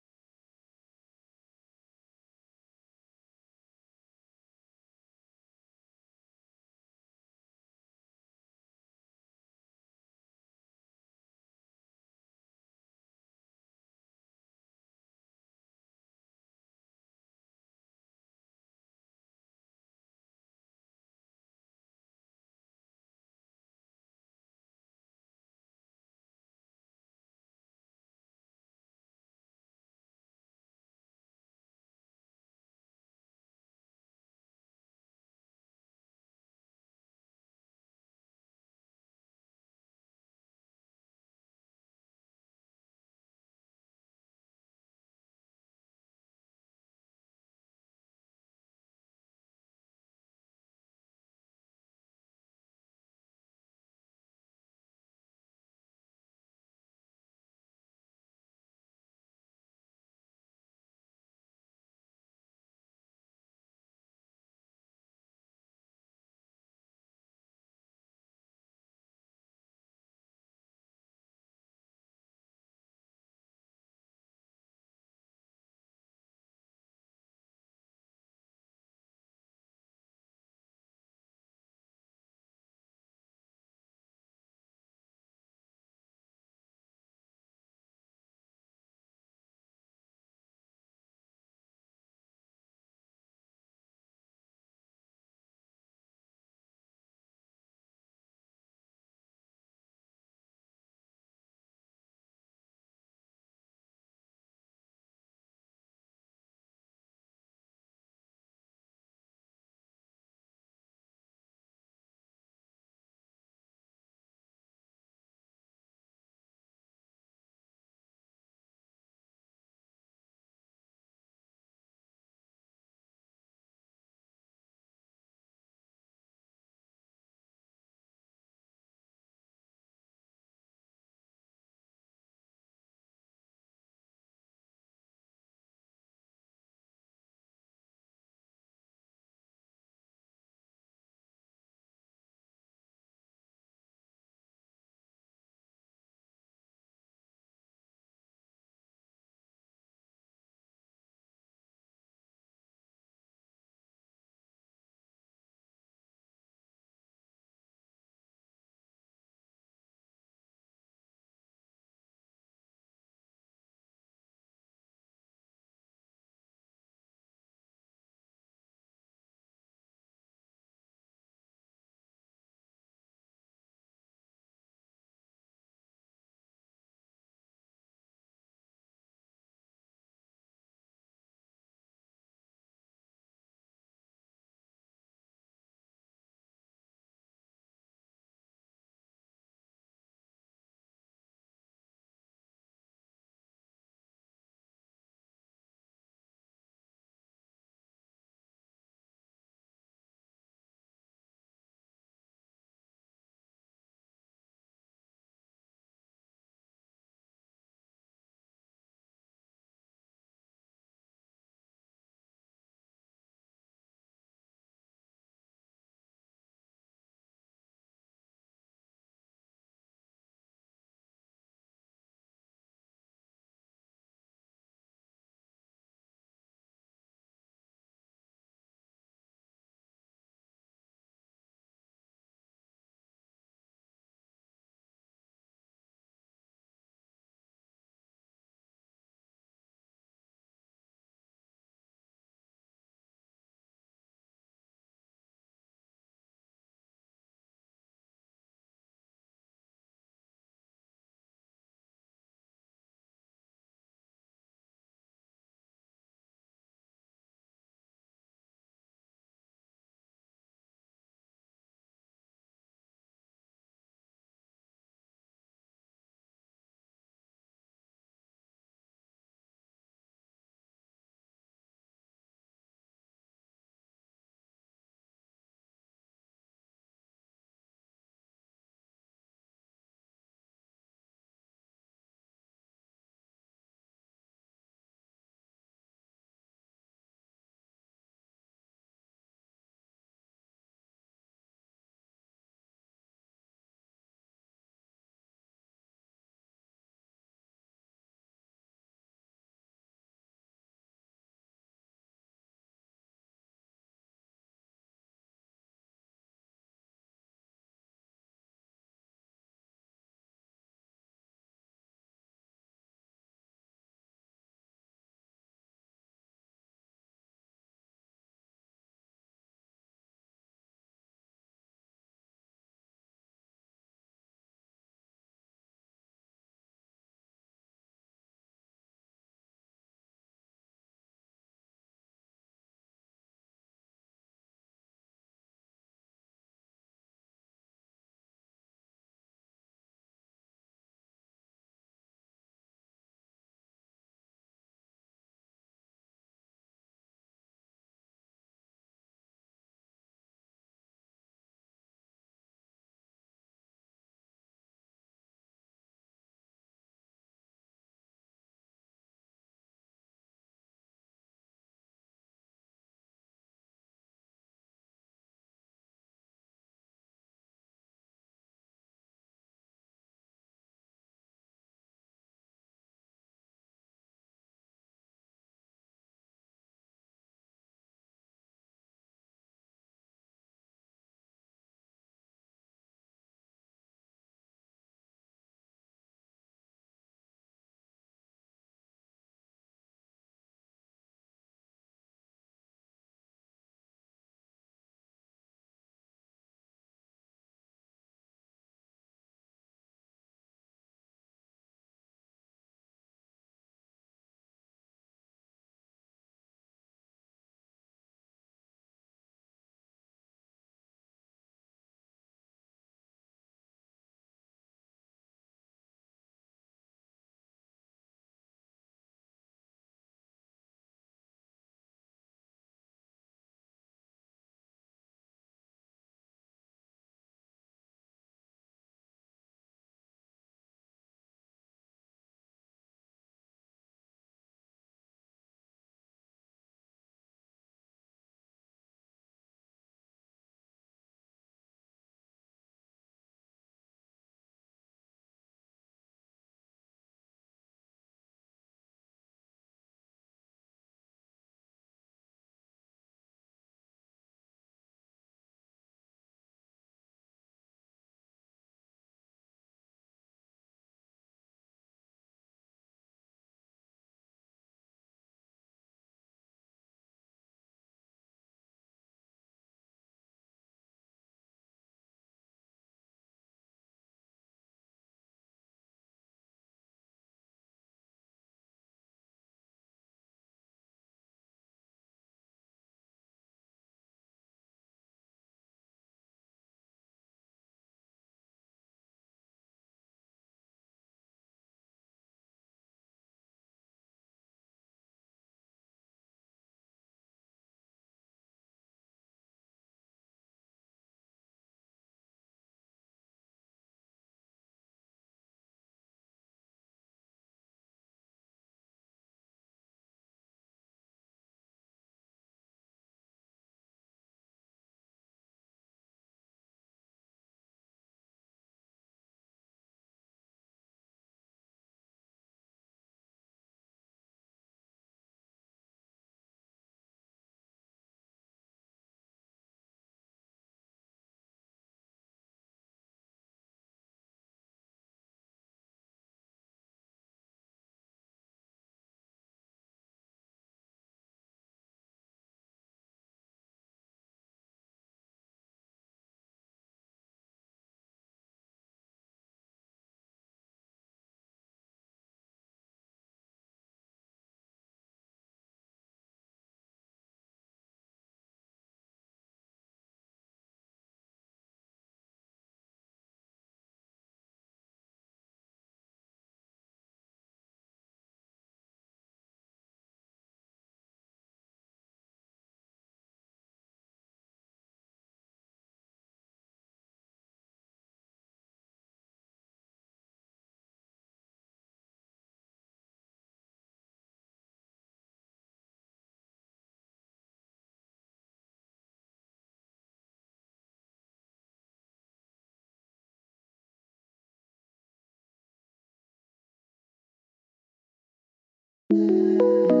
うん